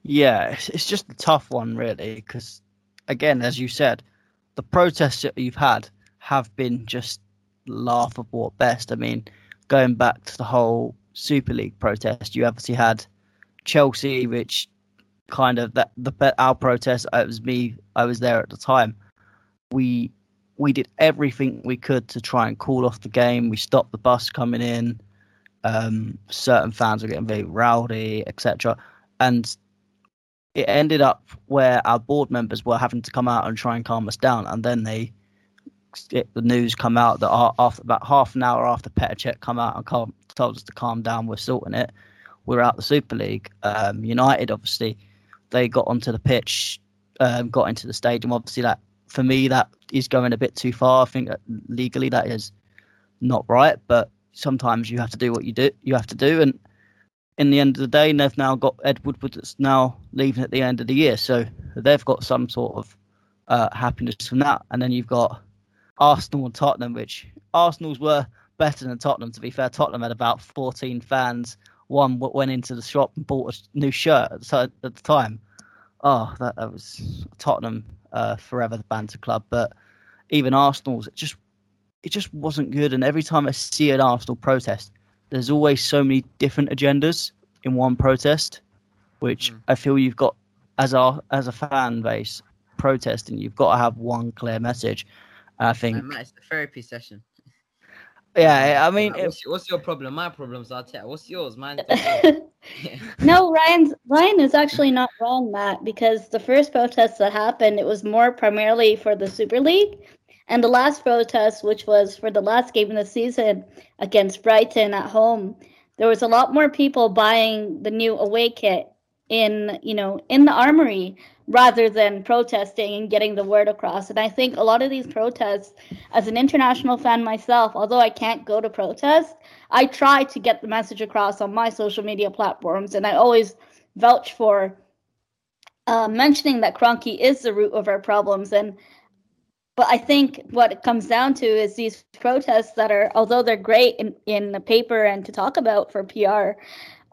Yeah, it's just a tough one, really, because, again, as you said, the protests that you've had have been just laughable at best. I mean, going back to the whole Super League protest, you obviously had Chelsea, which kind of that the our protest. It was me. I was there at the time. We we did everything we could to try and call off the game. We stopped the bus coming in. Um, certain fans were getting very rowdy, etc. And it ended up where our board members were having to come out and try and calm us down, and then they the news come out that after about half an hour after Petr Cech come out and calm, told us to calm down, we're sorting it. We're out the Super League. Um, United, obviously, they got onto the pitch, um, got into the stadium. Obviously, that for me that is going a bit too far. I think that legally that is not right, but sometimes you have to do what you do. You have to do, and in the end of the day, they've now got Ed Woodward that's now leaving at the end of the year, so they've got some sort of uh, happiness from that. And then you've got Arsenal and Tottenham, which Arsenal's were better than Tottenham. To be fair, Tottenham had about 14 fans. One went into the shop and bought a new shirt. At the time, oh, that, that was Tottenham uh, forever the banter club. But even Arsenal's, it just it just wasn't good. And every time I see an Arsenal protest, there's always so many different agendas in one protest, which mm. I feel you've got as a as a fan base protesting. You've got to have one clear message. I think Matt, it's a therapy session. Yeah, I mean, what's, what's, your problem? My problem's I'll tell. What's yours? Mine. no, Ryan's Ryan is actually not wrong, Matt, because the first protest that happened, it was more primarily for the Super League, and the last protest, which was for the last game of the season against Brighton at home, there was a lot more people buying the new away kit in you know in the armory rather than protesting and getting the word across. And I think a lot of these protests, as an international fan myself, although I can't go to protest, I try to get the message across on my social media platforms, and I always vouch for uh, mentioning that Kroenke is the root of our problems. And but I think what it comes down to is these protests that are, although they're great in, in the paper and to talk about for PR,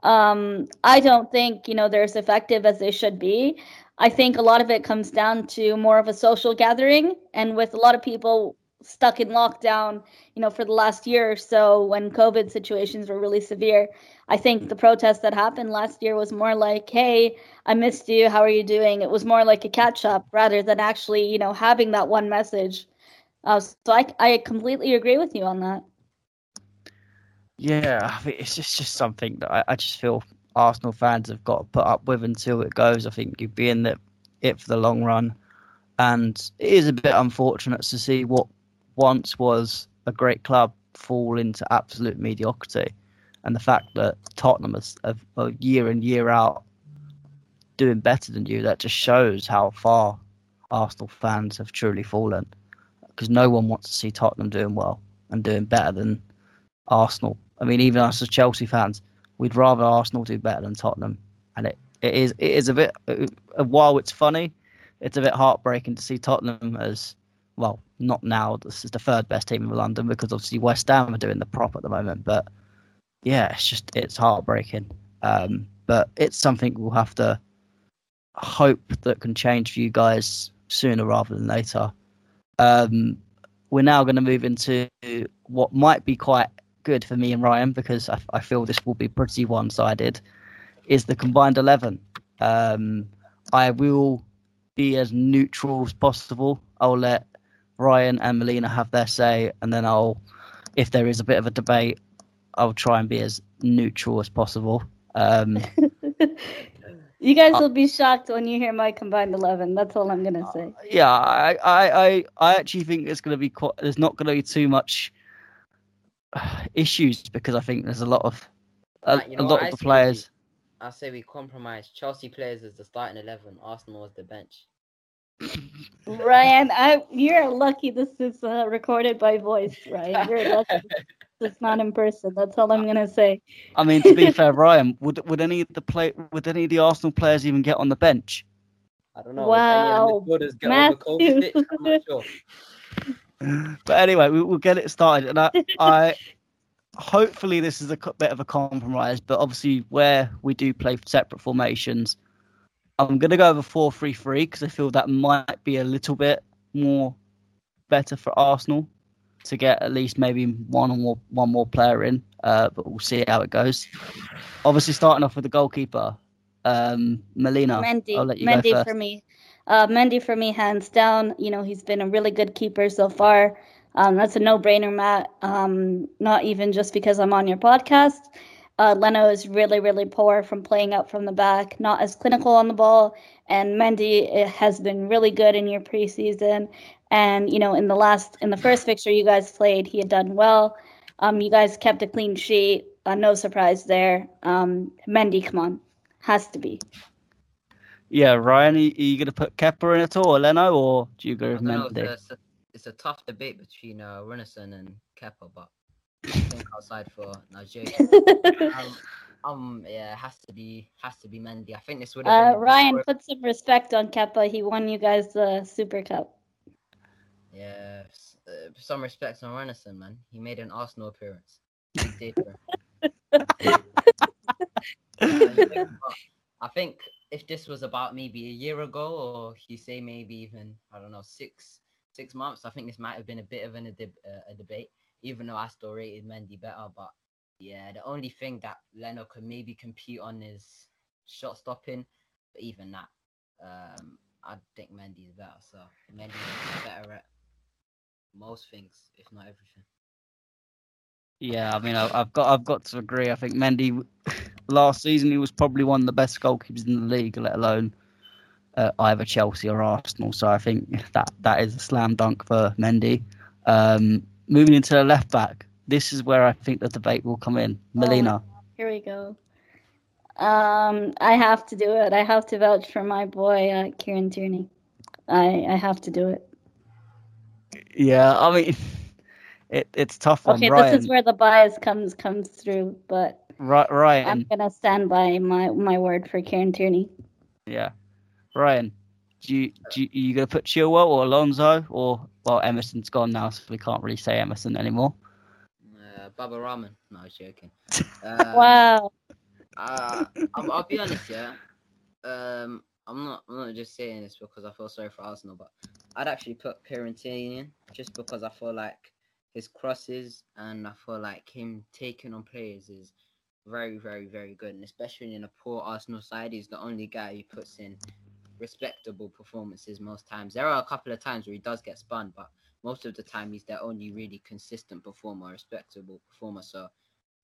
um, I don't think you know they're as effective as they should be. I think a lot of it comes down to more of a social gathering, and with a lot of people stuck in lockdown, you know, for the last year or so when COVID situations were really severe. I think the protest that happened last year was more like, "Hey, I missed you. How are you doing?" It was more like a catch up rather than actually, you know, having that one message. Uh, so I I completely agree with you on that. Yeah, it's just just something that I, I just feel Arsenal fans have got to put up with until it goes. I think you'd be in the, it for the long run. And it is a bit unfortunate to see what once was a great club fall into absolute mediocrity. And the fact that Tottenham is a year in, year out doing better than you, that just shows how far Arsenal fans have truly fallen. Because no one wants to see Tottenham doing well and doing better than Arsenal. I mean, even us as Chelsea fans, we'd rather Arsenal do better than Tottenham, and it, it is it is a bit uh, while it's funny, it's a bit heartbreaking to see Tottenham as well. Not now. This is the third best team in London because obviously West Ham are doing the prop at the moment. But yeah, it's just it's heartbreaking. Um, but it's something we'll have to hope that can change for you guys sooner rather than later. Um, we're now going to move into what might be quite good for me and Ryan because I, I feel this will be pretty one sided is the combined 11. Um, I will be as neutral as possible. I'll let Ryan and Melina have their say, and then I'll, if there is a bit of a debate, I'll try and be as neutral as possible. Um, you guys will be shocked when you hear my combined 11. That's all I'm going to say. Yeah, I, I, I, I actually think it's going to be quite, there's not going to be too much issues because I think there's a lot of a, you know a lot of the players. I say we compromise. Chelsea players as the starting eleven, Arsenal as the bench. Ryan, I you're lucky this is uh, recorded by voice, Ryan. You're lucky. it's not in person. That's all I'm gonna say. I mean, to be fair, Ryan, would would any of the play would any of the Arsenal players even get on the bench? I don't know. Wow, Matthew. Sure but anyway, we, will get it started, and I, I hopefully this is a bit of a compromise. But obviously, where we do play separate formations, I'm going to go over four three three because I feel that might be a little bit more better for Arsenal to get at least maybe one or more one more player in. Uh, but we'll see how it goes. Obviously, starting off with the goalkeeper, um, Melina. Mendy, Mendy for me. Uh, Mendy for me, hands down. You know, he's been a really good keeper so far. Um, that's a no-brainer, Matt. Um, not even just because I'm on your podcast. Uh, Leno is really, really poor from playing out from the back, not as clinical on the ball. And Mendy eh, has been really good in your preseason. And you know, in the last, in the first fixture you guys played, he had done well. Um, you guys kept a clean sheet. Uh, no surprise there. Um, Mendy, come on, has to be. Yeah, Ryan, are you going to put Kepa in at all, or Leno, or do you go with Mendy? it's, a, it's a tough debate between uh, Runarsson and Kepa, but I think outside for Nigeria, um, um, yeah, it has to be has to be Mendy. I think this would have Uh, been Ryan, before- put some respect on Kepa. He won you guys the Super Cup. Yeah, uh, some respect on Runarsson, man. He made an Arsenal appearance. Big day for him. But I think if this was about maybe a year ago, or you say maybe even I don't know six six months, I think this might have been a bit of an, a, deb- uh, a debate. Even though I still rated Mendy better, but yeah, the only thing that Leno could maybe compete on is shot stopping. But even that, um, I think Mendy is better. So Mendy is better at most things, if not everything. Yeah, I mean, I've got I've got to agree. I think Mendy last season he was probably one of the best goalkeepers in the league, let alone uh, either Chelsea or Arsenal. So I think that that is a slam dunk for Mendy. Um, moving into the left back, this is where I think the debate will come in. Melina. Here we go. Um, I have to do it. I have to vouch for my boy, uh, Kieran Tierney. I I have to do it. Yeah, I mean, it it's tough on Okay, Ryan. this is where the bias comes comes through, but Ri- I'm gonna stand by my my word for Kieran Tierney. yeah, Ryan. Do you, do you, are you going to put Chilwell or Alonso or well Emerson's gone now, so we can't really say Emerson anymore. Uh, Baba Rahman. No, I was joking. Um, Wow. Uh, I'll, I'll be honest, yeah. Um, I'm not. I'm not just saying this because I feel sorry for Arsenal, but I'd actually put Pirantini in just because I feel like his crosses and I feel like him taking on players is very, very, very good, and especially in a poor Arsenal side, he's the only guy who puts in respectable performances most times. There are a couple of times where he does get spun, but most of the time he's their only really consistent performer, respectable performer. So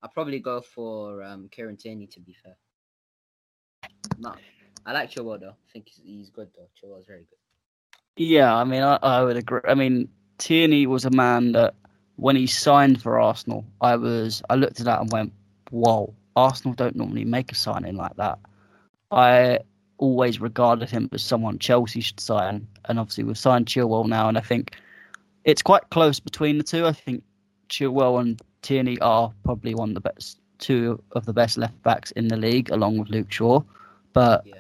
I'll probably go for um, Kieran Tierney to be fair. No, I like Chilwell though. I think he's, good though. Chilwell's very good. Yeah, I mean, I, I would agree. I mean, Tierney was a man that when he signed for Arsenal, I was I looked at that and went, "Whoa, Arsenal don't normally make a signing like that." I always regarded him as someone Chelsea should sign, and obviously we've signed Chilwell now, and I think it's quite close between the two. I think Chilwell and Tierney are probably one of the best two of the best left backs in the league, along with Luke Shaw. But Yeah.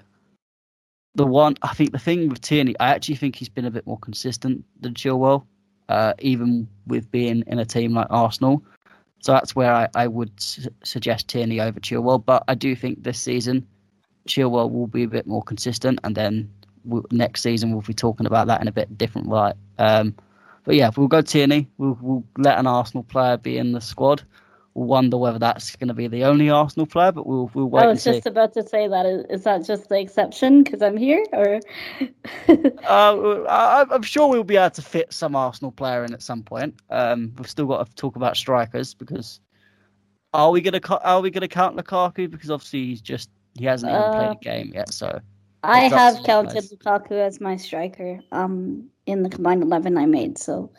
the one I think the thing with Tierney, I actually think he's been a bit more consistent than Chilwell, uh, even with being in a team like Arsenal. So that's where I, I would su- suggest Tierney over Chilwell. But I do think this season Chilwell will be a bit more consistent, and then next season we'll be talking about that in a bit different light. Um, but yeah, we'll go Tierney. We'll, we'll let an Arsenal player be in the squad. Wonder whether that's going to be the only Arsenal player, but we'll we'll wait I and was see. just about to say that. Is, is that just the exception because I'm here, or? Uh, I, I'm sure we'll be able to fit some Arsenal player in at some point. Um, we've still got to talk about strikers because are we gonna cu- are we gonna count Lukaku because obviously he's just he hasn't even played Uh, a game yet. So I have counted guys. Lukaku as my striker um, in the combined 11 I made, so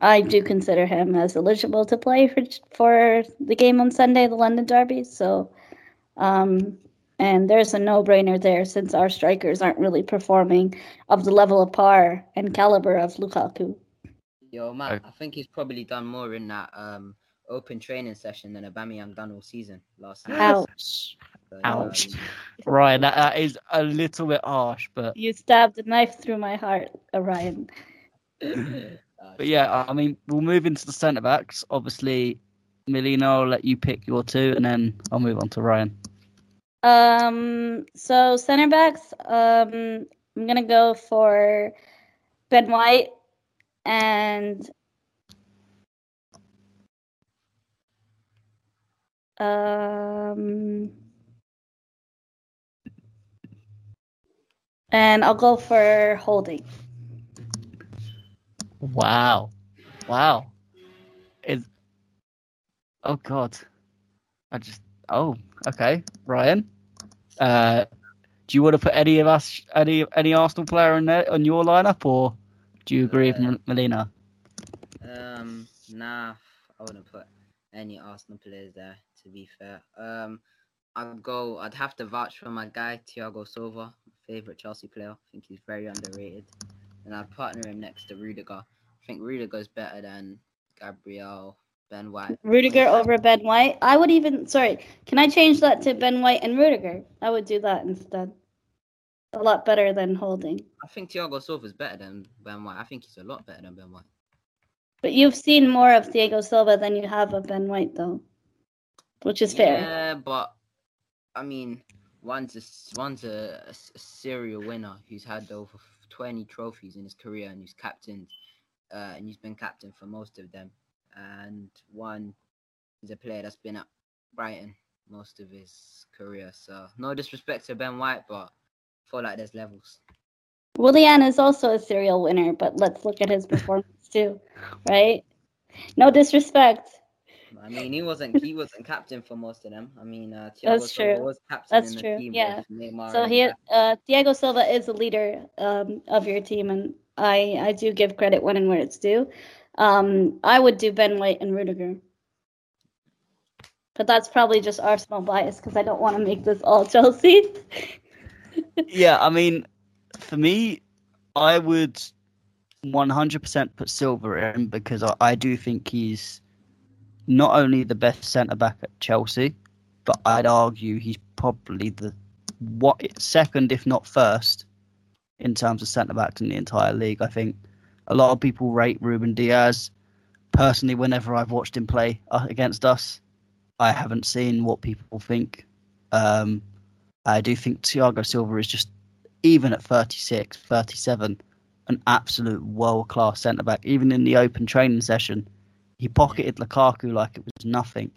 I do consider him as eligible to play for for the game on Sunday, the London Derby. So, um, and there's a no-brainer there since our strikers aren't really performing of the level of par and caliber of Lukaku. Yo, Matt, I think he's probably done more in that um open training session than Aubameyang done all season last season. Ouch! So, Ouch. um, Ryan, that, that is a little bit harsh, but You stabbed a knife through my heart, Orion. but yeah, I mean we'll move into the centre backs. Obviously, Melina, I'll let you pick your two, and then I'll move on to Ryan. Um, so center backs, um, I'm gonna go for Ben White and um And I'll go for Holding. Wow. Wow. It, oh god. I just oh, okay. Ryan. Uh do you want to put any of us any any Arsenal player in there on your lineup or do you agree with Uh, M- Melina? Um, nah, I wouldn't put any Arsenal players there. To be fair, um, I'd go. I'd have to vouch for my guy Thiago Silva, favorite Chelsea player. I think he's very underrated, and I'd partner him next to Rudiger. I think Rudiger's better than Gabriel Ben White. Rudiger over Ben White. I would even sorry, can I change that to Ben White and Rudiger? I would do that instead. A lot better than Holding. I think Thiago Silva's better than Ben White. I think he's a lot better than Ben White. But you've seen more of Thiago Silva than you have of Ben White though. Which is fair. Yeah, but I mean, one's a one's a, a serial winner who's had over twenty trophies in his career and who's captained, uh, and he's been captain for most of them. And one is a player that's been at Brighton most of his career. So no disrespect to Ben White, but I feel like there's levels. Willian is also a serial winner, but let's look at his performance too, right? No disrespect. I mean, he wasn't he wasn't captain for most of them. I mean, uh, Thiago That's Silva true. was captain That's in the true, team yeah. Neymar So he, uh, Thiago Silva is a leader um, of your team, and I, I do give credit when and where it's due. Um, I would do Ben White and Rudiger, but that's probably just Arsenal bias because I don't want to make this all Chelsea. yeah, I mean, for me, I would 100% put Silva in because I, I do think he's not only the best centre back at Chelsea, but I'd argue he's probably the what second, if not first, in terms of centre backs in the entire league. I think a lot of people rate Ruben Dias. Personally, whenever I've watched him play uh, against us, I haven't seen what people think. Um, I do think Thiago Silva is just, even at 36, 37, an absolute world class centre back. Even in the open training session, he pocketed Lukaku like it was nothing.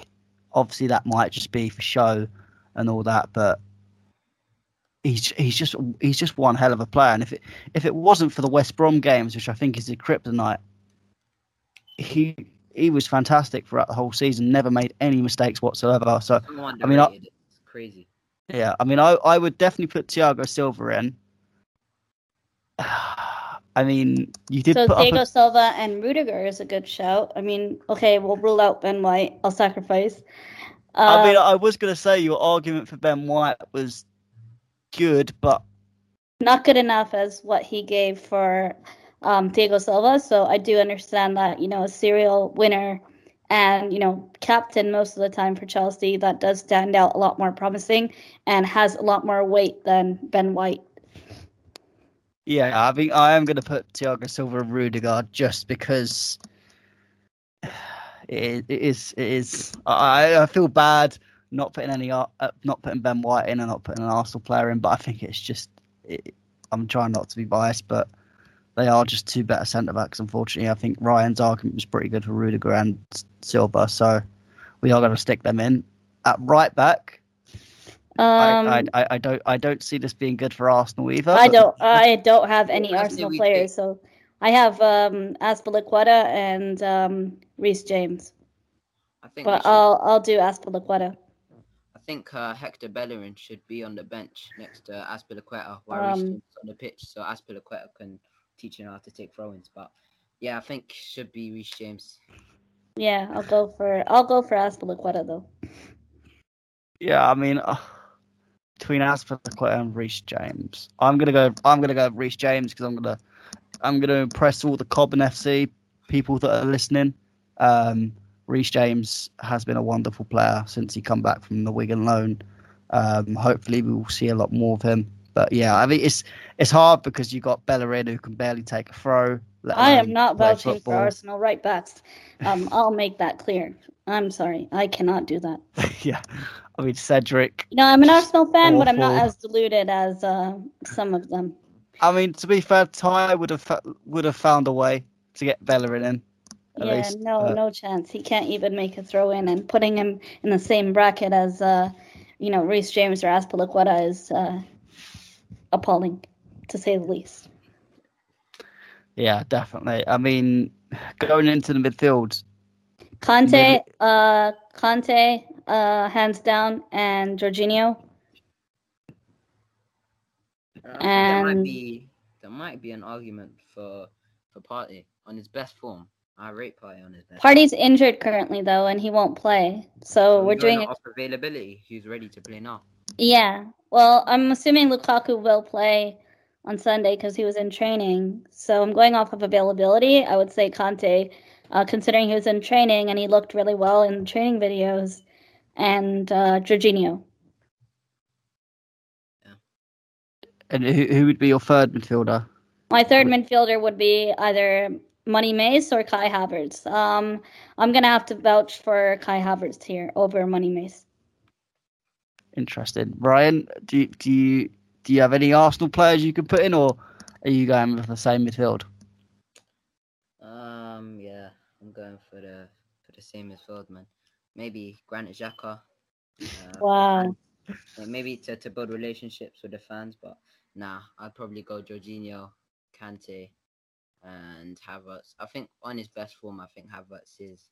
Obviously, that might just be for show and all that, but he's he's just he's just one hell of a player. And if it if it wasn't for the West Brom games, which I think is the kryptonite, he he was fantastic throughout the whole season. Never made any mistakes whatsoever. So So I mean, I- It's crazy. yeah, I mean, I, I would definitely put Thiago Silva in. I mean, you did so Thiago up. Silva and Rudiger is a good shout. I mean, okay, we'll rule out Ben White. I'll sacrifice. I mean, Uh, I was going to say your argument for Ben White was good, but not good enough as what he gave for um, Thiago Silva. So I do understand that, you know, a serial winner and, you know, captain most of the time for Chelsea, that does stand out a lot more promising and has a lot more weight than Ben White. Yeah, I think I am going to put Thiago Silva and Rudiger just because it, it is. It is. I, I feel bad not putting any, uh, not putting Ben White in and not putting an Arsenal player in, but I think it's just. It, I'm trying not to be biased, but they are just two better centre backs. Unfortunately, I think Ryan's argument was pretty good for Rudiger and Silva, so we are going to stick them in at right back. Um, I, I, I don't I don't see this being good for Arsenal either. I don't. I don't have any Who else did Arsenal players, pick? so I have um, Azpilicueta and um, Reece James. I think. But should- I'll I'll do Azpilicueta. I think uh, Hector Bellerin should be on the bench next to Azpilicueta while Reece Um, James is on the pitch, so Azpilicueta can teach him how to take throw-ins. But yeah, I think should be Reece James. Yeah, I'll go for I'll go for Azpilicueta though. Yeah, I mean, uh, between Azpilicueta and Reece James, I'm gonna go. I'm gonna go Reece James because I'm gonna. I'm gonna impress all the Cobham FC people that are listening. Um, Reece James has been a wonderful player since he come back from the Wigan loan. Um, hopefully, we will see a lot more of him. But yeah, I mean, it's it's hard because you got Bellerin who can barely take a throw. I am not vouching for Arsenal right backs. Um, I'll make that clear. I'm sorry, I cannot do that. yeah, I mean Cedric. You know, I'm an Arsenal fan, but I'm not as deluded as uh, some of them. I mean, to be fair, Ty would have would have found a way to get Bellerin in. yeah, least, no, but- no chance. He can't even make a throw in, and putting him in the same bracket as, uh, you know, Reece James or Azpilicueta is uh, appalling. to say the least. Yeah, definitely. I mean, going into the midfield, Kante, Mid- uh, Kante, uh, hands down, and Jorginho. I think there might be there might be an argument for for Partey on his best form. I rate Partey on his best. Partey's injured currently though, and he won't play. So we're doing off availability. He's ready to play now? Yeah. Well, I'm assuming Lukaku will play on Sunday because he was in training. So I'm going off of availability. I would say Kante, uh, considering he was in training and he looked really well in training videos, and uh, Jorginho. and who, who would be your third midfielder? My third midfielder would be either Money Mace or Kai Havertz. Um, I'm gonna have to vouch for Kai Havertz here over Money Mace. Interesting. Ryan, do you, do you do you have any Arsenal players you could put in, or are you going with the same midfield? Um, yeah, I'm going for the for the same as Feldman. Maybe Granit Xhaka. Uh, Wow. Maybe to, to build relationships with the fans, but nah, I'd probably go Jorginho, Kante, and Havertz. I think on his best form, I think Havertz is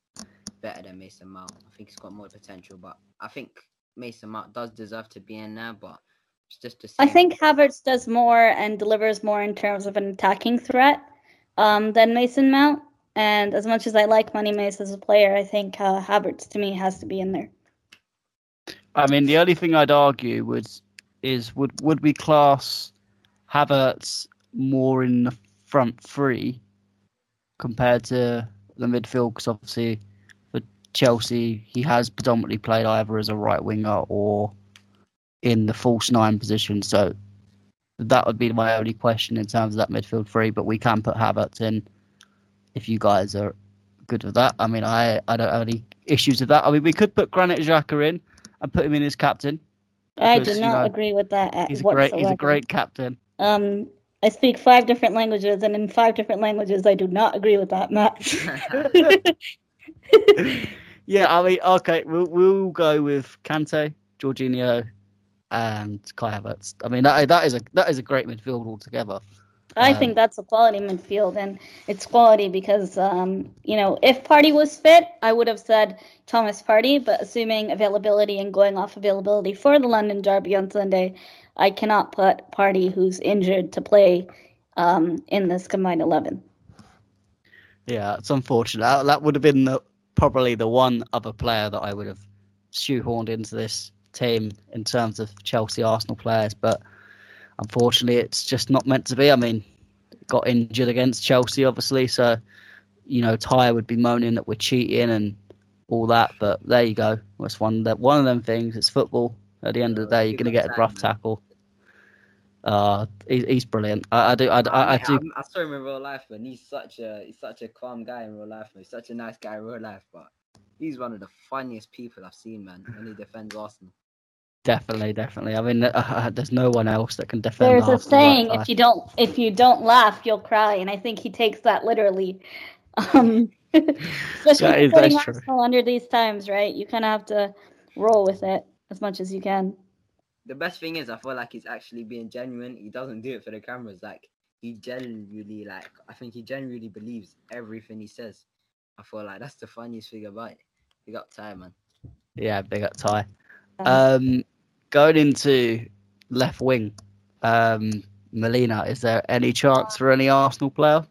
better than Mason Mount. I think he's got more potential, but I think Mason Mount does deserve to be in there, but it's just the I think Havertz does more and delivers more in terms of an attacking threat um, than Mason Mount. And as much as I like Money Mace as a player, I think uh, Havertz to me has to be in there. I mean, the only thing I'd argue would is would would we class Havertz more in the front three compared to the midfield? Because obviously for Chelsea, he has predominantly played either as a right winger or in the false nine position. So that would be my only question in terms of that midfield three. But we can put Havertz in if you guys are good with that. I mean, I I don't have any issues with that. I mean, we could put Granit Xhaka in and put him in as captain. I Because, do you not know, agree with that at He's a great, whatsoever. he's a great captain. Um, I speak five different languages, and in five different languages, I do not agree with that match. yeah, I mean, okay, we'll we'll go with Kante, Jorginho, and Kai Havertz. I mean, that that is a that is a great midfield altogether. I Um, think that's a quality midfield, and it's quality because, um, you know, if Partey was fit, I would have said Thomas Partey, but assuming availability and going off availability for the London Derby on Sunday, I cannot put Partey, who's injured, to play um, in this combined 11. Yeah, it's unfortunate. That, that would have been the, probably the one other player that I would have shoehorned into this team in terms of Chelsea Arsenal players, but unfortunately, it's just not meant to be. I mean, got injured against Chelsea, obviously, so you know Ty would be moaning that we're cheating and all that, but there you go. That's one that one of them things. It's football. At the end of the day, you're going to get a rough tackle. Uh, he, he's brilliant. I, I do. I, I, I do. I saw him in real life, man. He's such a he's such a calm guy in real life, man. He's such a nice guy in real life, but he's one of the funniest people I've seen, man. When he defends Arsenal. Definitely, definitely. I mean, uh, there's no one else that can defend. There's a saying: if you don't, if you don't laugh, you'll cry, and I think he takes that literally. Um, especially That is- putting that's true. Arsenal under these times, right? You kind of have to roll with it as much as you can. The best thing is, I feel like he's actually being genuine. He doesn't do it for the cameras. Like he genuinely, like I think he genuinely believes everything he says. I feel like that's the funniest thing about it. He got time, man. Yeah, big up Ty. Um, going into left wing, um, Melina, is there any chance for any Arsenal player?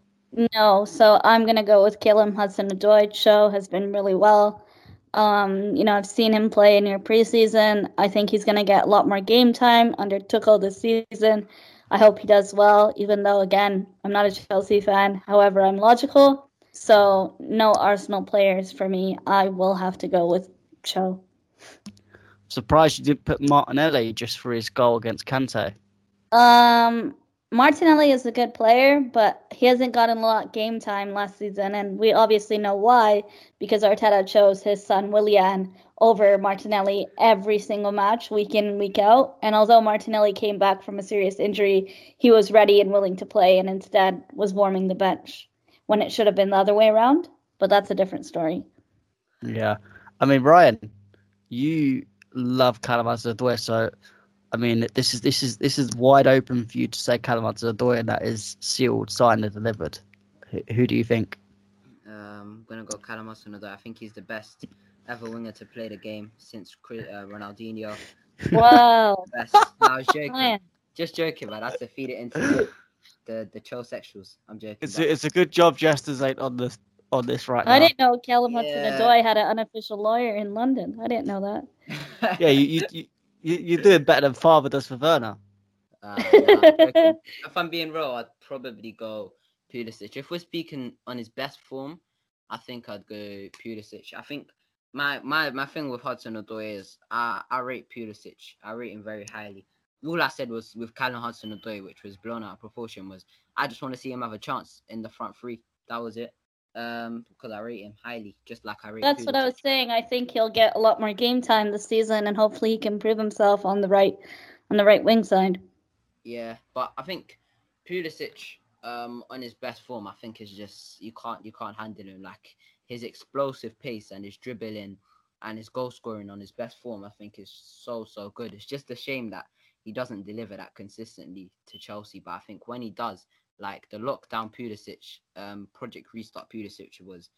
No, so I'm gonna go with Caleb Hudson-Odoi. Show has been really well. Um, you know, I've seen him play in your preseason. I think he's gonna get a lot more game time under Tuchel this season. I hope he does well, even though again, I'm not a Chelsea fan. However, I'm logical. So no Arsenal players for me. I will have to go with Cho. Surprised you didn't put Martinelli just for his goal against Kante. Um, Martinelli is a good player, but he hasn't gotten a lot game time last season, and we obviously know why because Arteta chose his son Willian over Martinelli every single match, week in week out. And although Martinelli came back from a serious injury, he was ready and willing to play, and instead was warming the bench when it should have been the other way around. But that's a different story. Yeah, I mean Ryan, you love Kalamazoo so I mean, this is this is this is wide open for you to say Callum Hudson-Odoi, and that is sealed, signed, and delivered. Who, who do you think? Um, I'm gonna go Callum Hudson-Odoi. I think he's the best ever winger to play the game since Chris- uh, Ronaldinho. Wow. Best. No, I was joking. Ryan. Just joking, man. That's to feed it into the the, the sexuals. I'm joking. It's a, it's a good job Jesters ain't on this on this right now. I now. didn't know Callum Yeah. Hudson-Odoi had an unofficial lawyer in London. I didn't know that. Yeah, you you, you you you're doing better than Father does for Werner. Uh, yeah, if I'm being real, I'd probably go Pulisic. If we're speaking on his best form, I think I'd go Pulisic. I think my my my thing with Hudson Odoi is I I rate Pulisic. I rate him very highly. All I said was with Callum Hudson Odoi, which was blown out of proportion, was I just want to see him have a chance in the front three. That was it. Um, because I rate him highly, just like I rate. That's what I was saying. I think he'll get a lot more game time this season, and hopefully he can prove himself on the right, on the right wing side. Yeah, but I think Pulisic, um, on his best form, I think is just you can't you can't handle him. Like his explosive pace and his dribbling and his goal scoring on his best form, I think is so so good. It's just a shame that he doesn't deliver that consistently to Chelsea. But I think when he does, like the lockdown Pulisic, um, Project Restart Pulisic was,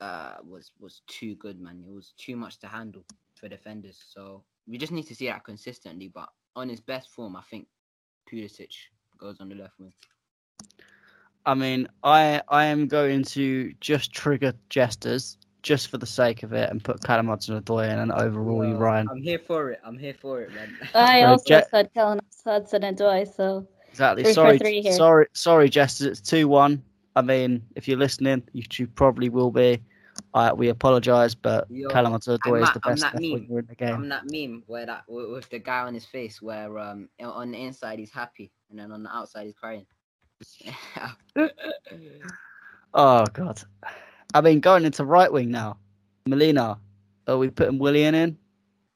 uh, was was too good, man. It was too much to handle for defenders. So we just need to see that consistently. But on his best form, I think Pulisic goes on the left wing. I mean, I I am going to just trigger Jesters just for the sake of it and put Callum Hudson-Odoi in and overrule you, Ryan. I'm here for it. I'm here for it, man. I So also Je- said Callum Hudson-Odoi, so Exactly. Three sorry, sorry, sorry, Jesters. It's two one. I mean, if you're listening, you, you probably will be. Uh, we apologise, but Yo, Callum Hudson-Odoi I'm is that- the I'm best that left meme. winger in the game. I'm that meme where that with, with the guy on his face, where um on the inside he's happy and then on the outside he's crying. Oh god. I mean, going into right wing now. Melina, are we putting Willian in?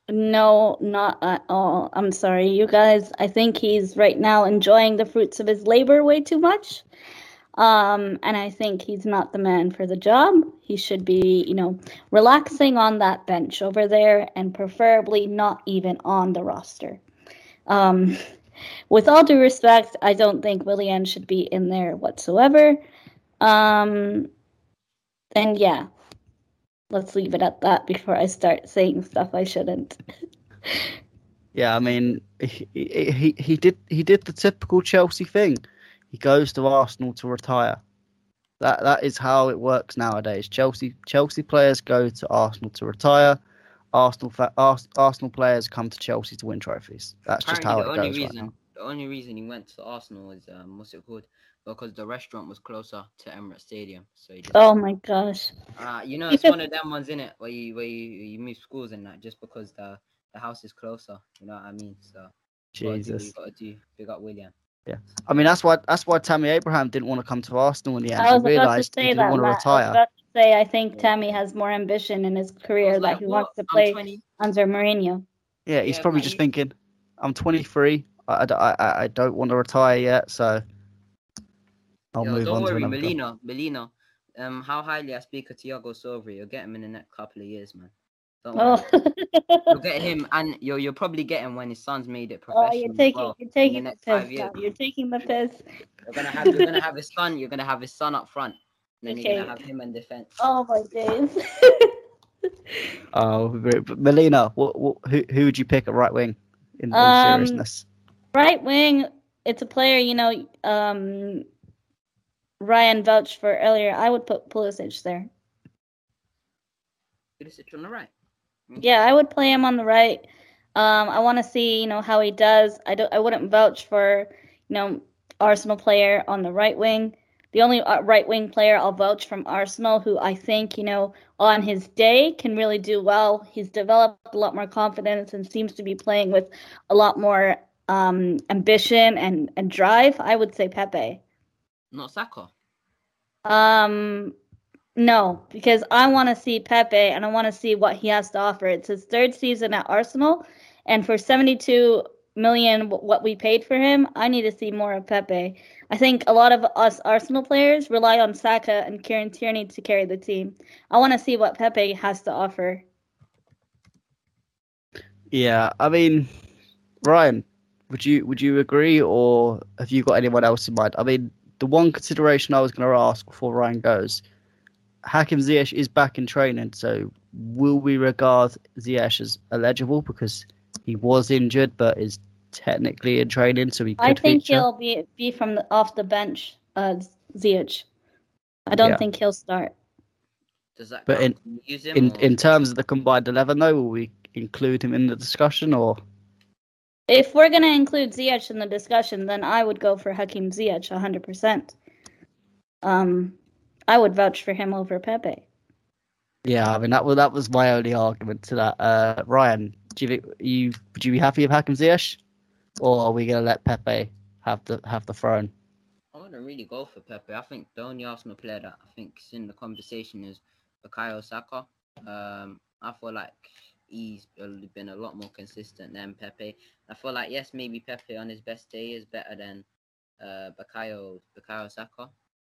No, not at all. I'm sorry, you guys. I think he's right now enjoying the fruits of his labor way too much. Um, and I think he's not the man for the job. He should be, you know, relaxing on that bench over there and preferably not even on the roster. Um, with all due respect, I don't think Willian should be in there whatsoever. Um, and yeah, let's leave it at that before I start saying stuff I shouldn't. Yeah, I mean, he, he he did he did the typical Chelsea thing. He goes to Arsenal to retire. That that is how it works nowadays. Chelsea Chelsea players go to Arsenal to retire. Arsenal fa- Ars- Arsenal players come to Chelsea to win trophies. That's just how Apparently, it the only goes right reason now. the only reason he went to Arsenal is um what's it called? Because the restaurant was closer to Emirates Stadium, so he just Oh my gosh. Uh, you know, it's one of them ones isn't it where you where you, you move schools and that just because the the house is closer. You know what I mean? So you gotta do what Jesus. you gotta do. Big up Willian. Yeah, I mean, that's why that's why Tammy Abraham didn't want to come to Arsenal in the end. I was he about to realised he say didn't that. want to Matt. I was retire. about to say I think Tammy has more ambition in his career that like, he what? wants to I'm play 20. under Mourinho. Yeah, he's Yeah, probably just he- thinking, I'm 23. I, I, I, I don't want to retire yet, so I'll Yo, move don't on to worry, another club. Melina. Melina. Um, how highly I speak of Thiago Silva, you'll get him in the next couple of years, man. Don't. Oh, You'll get him, and you'll you'll probably get him when his son's made it professional. oh you're taking well. you're taking the next piss. years. now. You're taking the piss. You're gonna have you're gonna have his son. You're gonna have his son up front, and then you're gonna have him in defense. Oh my days. Oh, but but Melina, what, what, who, who would you pick at right wing? In all Um, seriousness, right wing, it's a player, you know, um, Ryan vouched for earlier. I would put Pulisic there. Pulisic on the right. Yeah, I would play him on the right. Um, I want to see, you know, how he does. I don't. I wouldn't vouch for, you know, Arsenal player on the right wing. The only uh, right wing player I'll vouch from Arsenal, who I think, you know, on his day can really do well. He's developed a lot more confidence and seems to be playing with a lot more um, ambition and and drive. I would say Pepe. Not Saka. Um, no, because I want to see Pepe and I want to see what he has to offer. It's his third season at Arsenal, and for 72 million, what we paid for him, I need to see more of Pepe. I think a lot of us Arsenal players rely on Saka and Kieran Tierney to carry the team. I want to see what Pepe has to offer. yeah. I mean, Ryan, would you would you agree, or have you got anyone else in mind? I mean, the one consideration I was going to ask before Ryan goes, Hakim Ziyech is back in training, so will we regard Ziyech as eligible because he was injured but is technically in training, so he could I think feature? he'll be be from the, off the bench, uh, Ziyech. I don't Yeah. think he'll start. Does that But count? Can you use him in or- in terms of the combined eleven, though, will we include him in the discussion or? If we're gonna include Ziyech in the discussion, then I would go for Hakim Ziyech 100%. Um, I would vouch for him over Pepe. Yeah, I mean that was that was my only argument to that. Uh, Ryan, do you you would you be happy with Hakim Ziyech, or are we going to let Pepe have the have the throne? I wouldn't really go for Pepe. I think the only Arsenal player that I think is in the conversation is Bukayo Saka. Um, I feel like he's been a lot more consistent than Pepe. I feel like yes, maybe Pepe on his best day is better than uh Bukayo Bukayo Saka,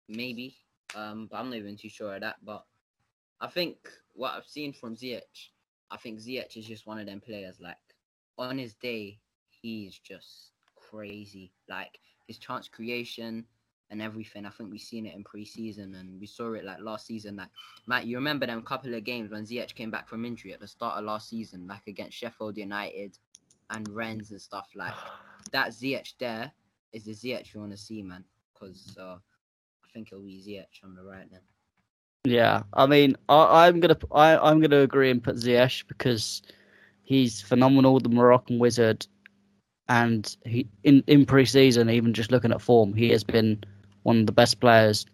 maybe. Um, but I'm not even too sure of that. But I think what I've seen from Ziyech, I think Ziyech is just one of them players. Like on his day, he's just crazy. Like his chance creation and everything. I think we've seen it in pre-season and we saw it like last season. Like Matt, you remember them couple of games when Ziyech came back from injury at the start of last season, like against Sheffield United and Rennes and stuff. Like that Ziyech there is the Ziyech you want to see, man. Because uh, I think it'll be Ziyech on the right then. Yeah, I mean, I, I'm gonna I, I'm gonna agree and put Ziyech because he's phenomenal, the Moroccan wizard, and he in in pre-season, even just looking at form, he has been one of the best players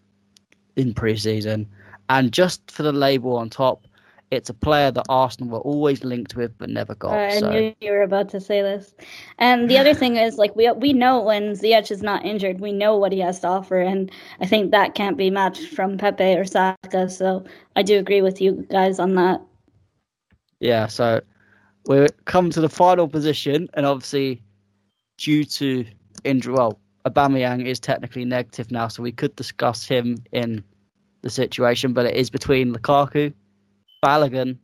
in pre-season, and just for the label on top, it's a player that Arsenal were always linked with but never got. I so knew you were about to say this. And the other thing is, like, we we know when Ziyech is not injured, we know what he has to offer, and I think that can't be matched from Pepe or Saka. So I do agree with you guys on that. Yeah, so we come to the final position, and obviously, due to injury, well, Aubameyang is technically negative now, so we could discuss him in the situation, but it is between Lukaku, Balogun,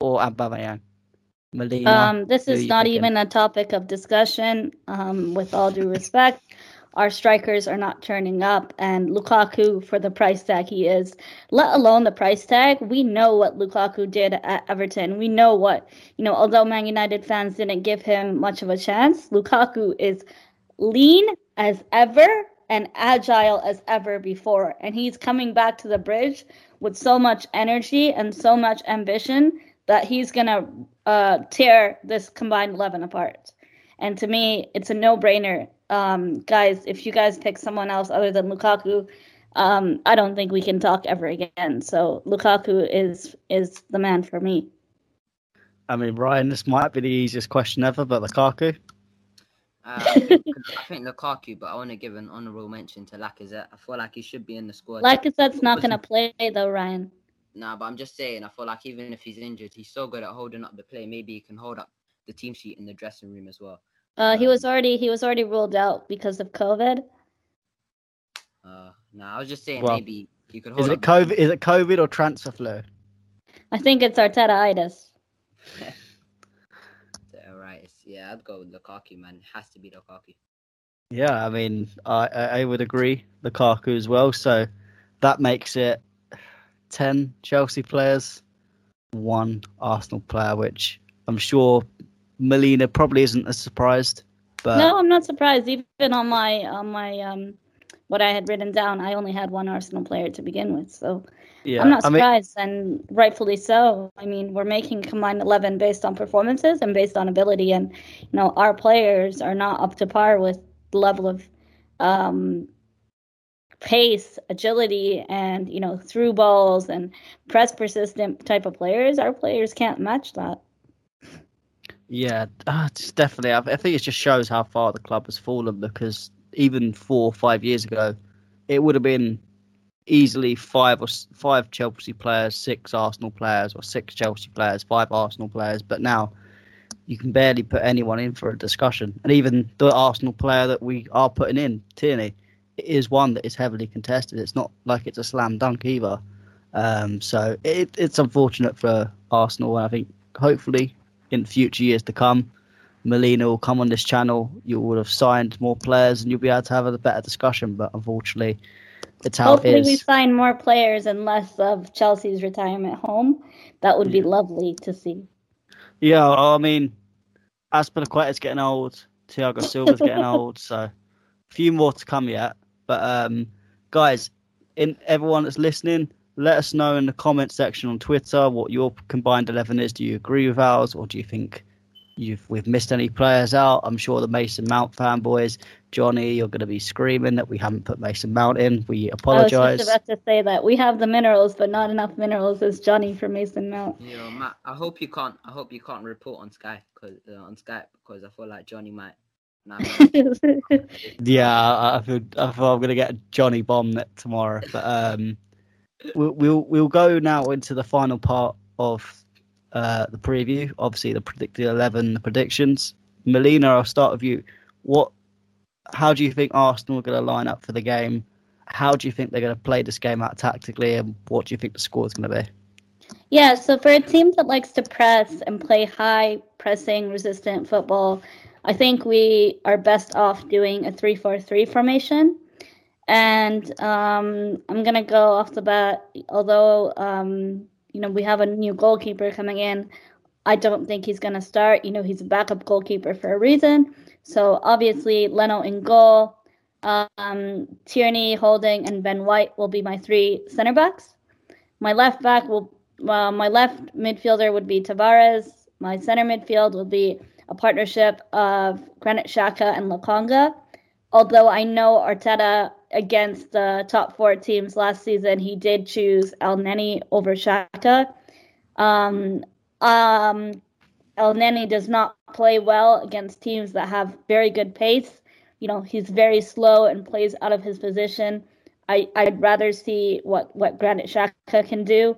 or Aubameyang. Melina. Um, this is not thinking? even a topic of discussion. Um, with all due respect, our strikers are not turning up, and Lukaku, for the price tag he is, let alone the price tag, we know what Lukaku did at Everton. We know what you know. Although Man United fans didn't give him much of a chance, Lukaku is lean as ever and agile as ever before, and he's coming back to the bridge with so much energy and so much ambition that he's gonna uh, tear this combined 11 apart. And to me, it's a no-brainer. Um, guys, if you guys pick someone else other than Lukaku, um, I don't think we can talk ever again. So Lukaku is is the man for me. I mean, Ryan, this might be the easiest question ever, but Lukaku. Uh, I, think, I think Lukaku, but I want to give an honourable mention to Lacazette. I feel like he should be in the squad. Lacazette's not gonna play though, Ryan. Nah, but I'm just saying. I feel like even if he's injured, he's so good at holding up the play. Maybe he can hold up the team sheet in the dressing room as well. Uh, he Um, was already he was already ruled out because of COVID. Uh, nah, I was just saying Well, maybe he could hold Is it the COVID? Is it COVID or transfer flu? I think it's Arteta-itis. All right, it's- yeah, I'd go with Lukaku, man. It has to be Lukaku. Yeah, I mean, I, I, I would agree. Lukaku as well. So that makes it 10 Chelsea players, one Arsenal player, which I'm sure Melina probably isn't as surprised. But no, I'm not surprised. Even on my on my um what I had written down, I only had one Arsenal player to begin with. So yeah, I'm not I mean, surprised, and rightfully so. I mean, we're making combined eleven based on performances and based on ability, and you know our players are not up to par with the level of um, pace, agility, and you know through balls and press persistent type of players. Our players can't match that. yeah, uh, it's definitely. I, I think it just shows how far the club has fallen because even four or five years ago, it would have been easily five or five Chelsea players, six Arsenal players, or six Chelsea players, five Arsenal players. But now you can barely put anyone in for a discussion. And even the Arsenal player that we are putting in, Tierney, is one that is heavily contested. It's not like it's a slam dunk either. Um, so it, it's unfortunate for Arsenal, and I think hopefully in future years to come, Melina will come on this channel, you would have signed more players and you'll be able to have a better discussion. But unfortunately, it's how Hopefully, it we is. sign more players and less of Chelsea's retirement home. That would be lovely to see. Yeah, I mean, Azpilicueta's getting old. Thiago Silva's getting old. So a few more to come yet. But um, guys, in everyone that's listening, let us know in the comment section on Twitter what your combined eleven is. Do you agree with ours, or do you think you've we've missed any players out? I'm sure the Mason Mount fanboys, Johnny, you're going to be screaming that we haven't put Mason Mount in. We I was apologise. just about to say that we have the minerals, but not enough minerals as Johnny for Mason Mount. You know, Matt. I hope you can't. I hope you can't report on Sky because uh, on Skype because I feel like Johnny might. Nah, Yeah, I I feel I feel I'm gonna get a Johnny bomb that tomorrow. But um, we'll we'll we'll go now into the final part of uh the preview. Obviously, the predicted eleven, the predictions. Melina, I'll start with you. What? How do you think Arsenal are going to line up for the game? How do you think they're going to play this game out tactically, and what do you think the score is going to be? Yeah, so for a team that likes to press and play high pressing resistant football, I think we are best off doing a 3 4 3 formation. And um, I'm going to go off the bat, although, um, you know, we have a new goalkeeper coming in. I don't think he's going to start. You know, he's a backup goalkeeper for a reason. So obviously, Leno in goal, um, Tierney, Holding, and Ben White will be my three center backs. My left back will well, my left midfielder would be Tavares. My center midfield will be a partnership of Granit Xhaka and Lokonga. Although I know Arteta against the top four teams last season, he did choose Elneny over Xhaka. Um, um, Elneny does not play well against teams that have very good pace. You know, he's very slow and plays out of his position. I, I'd rather see what, what Granit Xhaka can do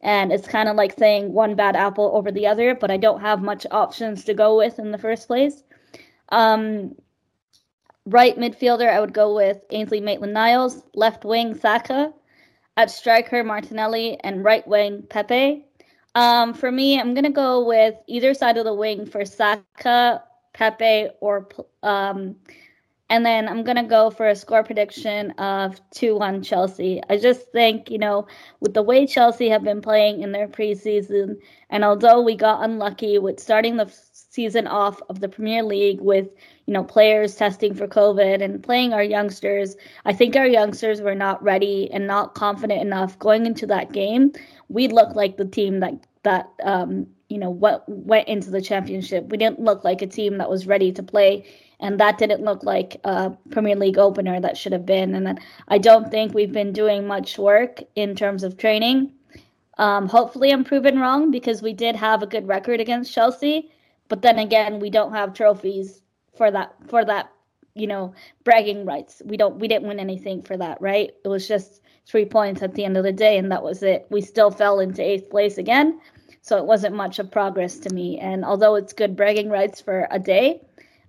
and it's kind of like saying one bad apple over the other, but I don't have much options to go with in the first place. Um, right midfielder, I would go with Ainsley Maitland Niles, left wing Saka, at striker Martinelli, and right wing Pepe. Um, for me, I'm gonna go with either side of the wing for Saka, Pepe, or um, and then I'm going to go for a score prediction of 2 1 Chelsea. I just think, you know, with the way Chelsea have been playing in their preseason, and although we got unlucky with starting the season off of the Premier League with, you know, players testing for COVID and playing our youngsters, I think our youngsters were not ready and not confident enough going into that game. We looked like the team that, that, um, you know, what went into the championship. We didn't look like a team that was ready to play and that didn't look like a Premier League opener that should have been. And I don't think we've been doing much work in terms of training. Um, hopefully, I'm proven wrong because we did have a good record against Chelsea, but then again, we don't have trophies for that for that you know bragging rights. We don't we didn't win anything for that, right? It was just three points at the end of the day, and that was it. We still fell into eighth place again, so it wasn't much of progress to me. And although it's good bragging rights for a day,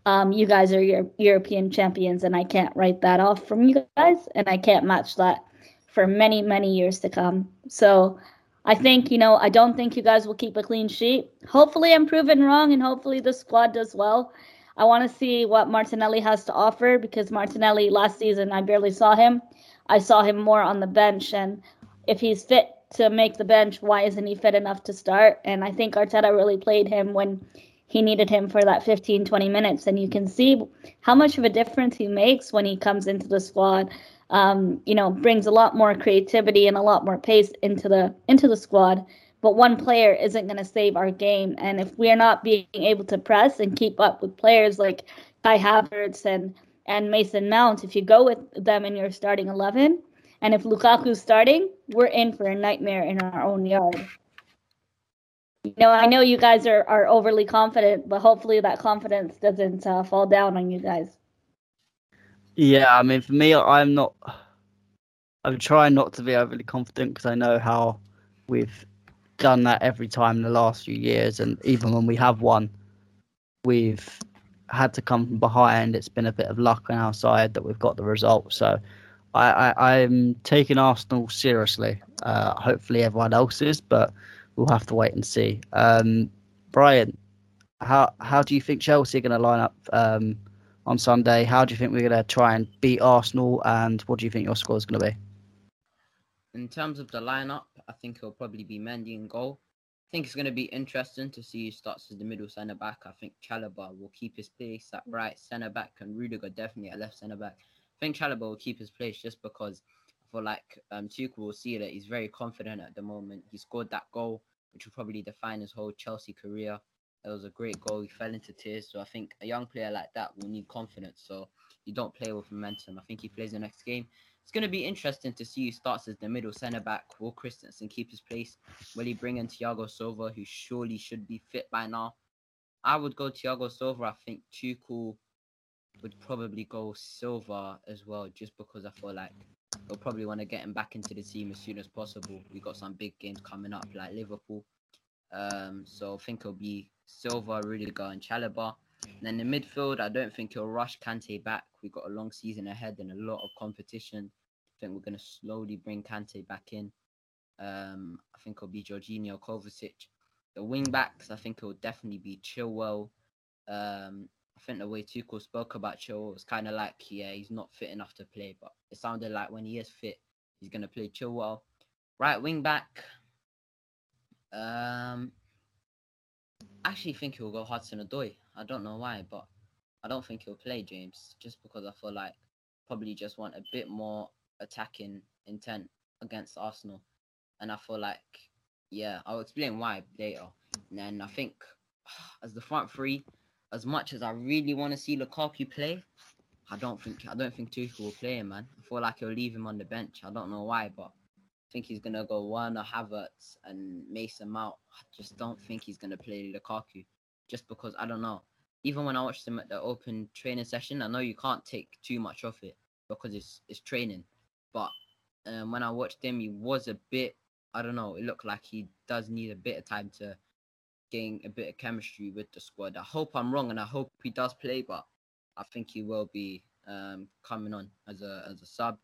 um, you guys are your European champions, and I can't write that off from you guys, and I can't match that for many, many years to come. So I think, you know, I don't think you guys will keep a clean sheet. Hopefully, I'm proven wrong, and hopefully, the squad does well. I want to see what Martinelli has to offer because Martinelli last season, I barely saw him. I saw him more on the bench, and if he's fit to make the bench, why isn't he fit enough to start? And I think Arteta really played him when he needed him for that 15 20 minutes and you can see how much of a difference he makes when he comes into the squad um, you know brings a lot more creativity and a lot more pace into the into the squad but one player isn't going to save our game and if we are not being able to press and keep up with players like Kai Havertz and and Mason Mount if you go with them in your starting 11 and if Lukaku's starting we're in for a nightmare in our own yard you know, I know you guys are, are overly confident, but hopefully that confidence doesn't uh, fall down on you guys. Yeah, I mean, for me, I'm not. I'm trying not to be overly confident because I know how we've done that every time in the last few years, and even when we have won, we've had to come from behind. It's been a bit of luck on our side that we've got the result. So I, I'm taking Arsenal seriously. Uh, hopefully, everyone else is, but we'll have to wait and see. Um, Brian, how how do you think Chelsea are going to line up um, on Sunday? How do you think we're going to try and beat Arsenal? And what do you think your score is going to be? In terms of the lineup, I think it'll probably be Mendy in goal. I think it's going to be interesting to see who starts as the middle centre back. I think Chalobah will keep his place at right centre back, and Rudiger definitely at left centre back. I think Chalobah will keep his place just because I feel like um, Tuchel will see that he's very confident at the moment. He scored that goal, which will probably define his whole Chelsea career. It was a great goal. He fell into tears. So I think a young player like that will need confidence. So you don't play with momentum. I think he plays the next game. It's going to be interesting to see who starts as the middle centre back. Will Christensen keep his place? Will he bring in Thiago Silva, who surely should be fit by now? I would go Thiago Silva. I think Tuchel would probably go Silva as well, just because I feel like they'll probably want to get him back into the team as soon as possible. We got some big games coming up, like Liverpool. Um, so I think it'll be Silva, Rudiger, and Chalobah. And then the midfield, I don't think he'll rush Kante back. We've got a long season ahead and a lot of competition. Think we're going to slowly bring Kante back in. Um, I think it'll be Jorginho, Kovacic. The wing backs, I think it'll definitely be Chilwell. Um, I think the way Tuchel spoke about Chilwell was kind of like, yeah, he's not fit enough to play, but it sounded like when he is fit, he's going to play Chilwell. Right wing back, um, I actually think he'll go Hudson Odoi. I don't know why, but I don't think he'll play James just because I feel like probably just want a bit more attacking intent against Arsenal, and I feel like yeah, I'll explain why later. And then I think as the front three, as much as I really want to see Lukaku play, I don't think I don't think Tuchel will play him, man. I feel like he'll leave him on the bench. I don't know why, but I think he's gonna go Werner, Havertz, and Mason Mount. I just don't think he's gonna play Lukaku, just because I don't know. Even when I watched him at the open training session, I know you can't take too much of it because it's it's training. But um, when I watched him, he was a bit. I don't know. It looked like he does need a bit of time to gain a bit of chemistry with the squad. I hope I'm wrong, and I hope he does play, but I think he will be um, coming on as a as a sub.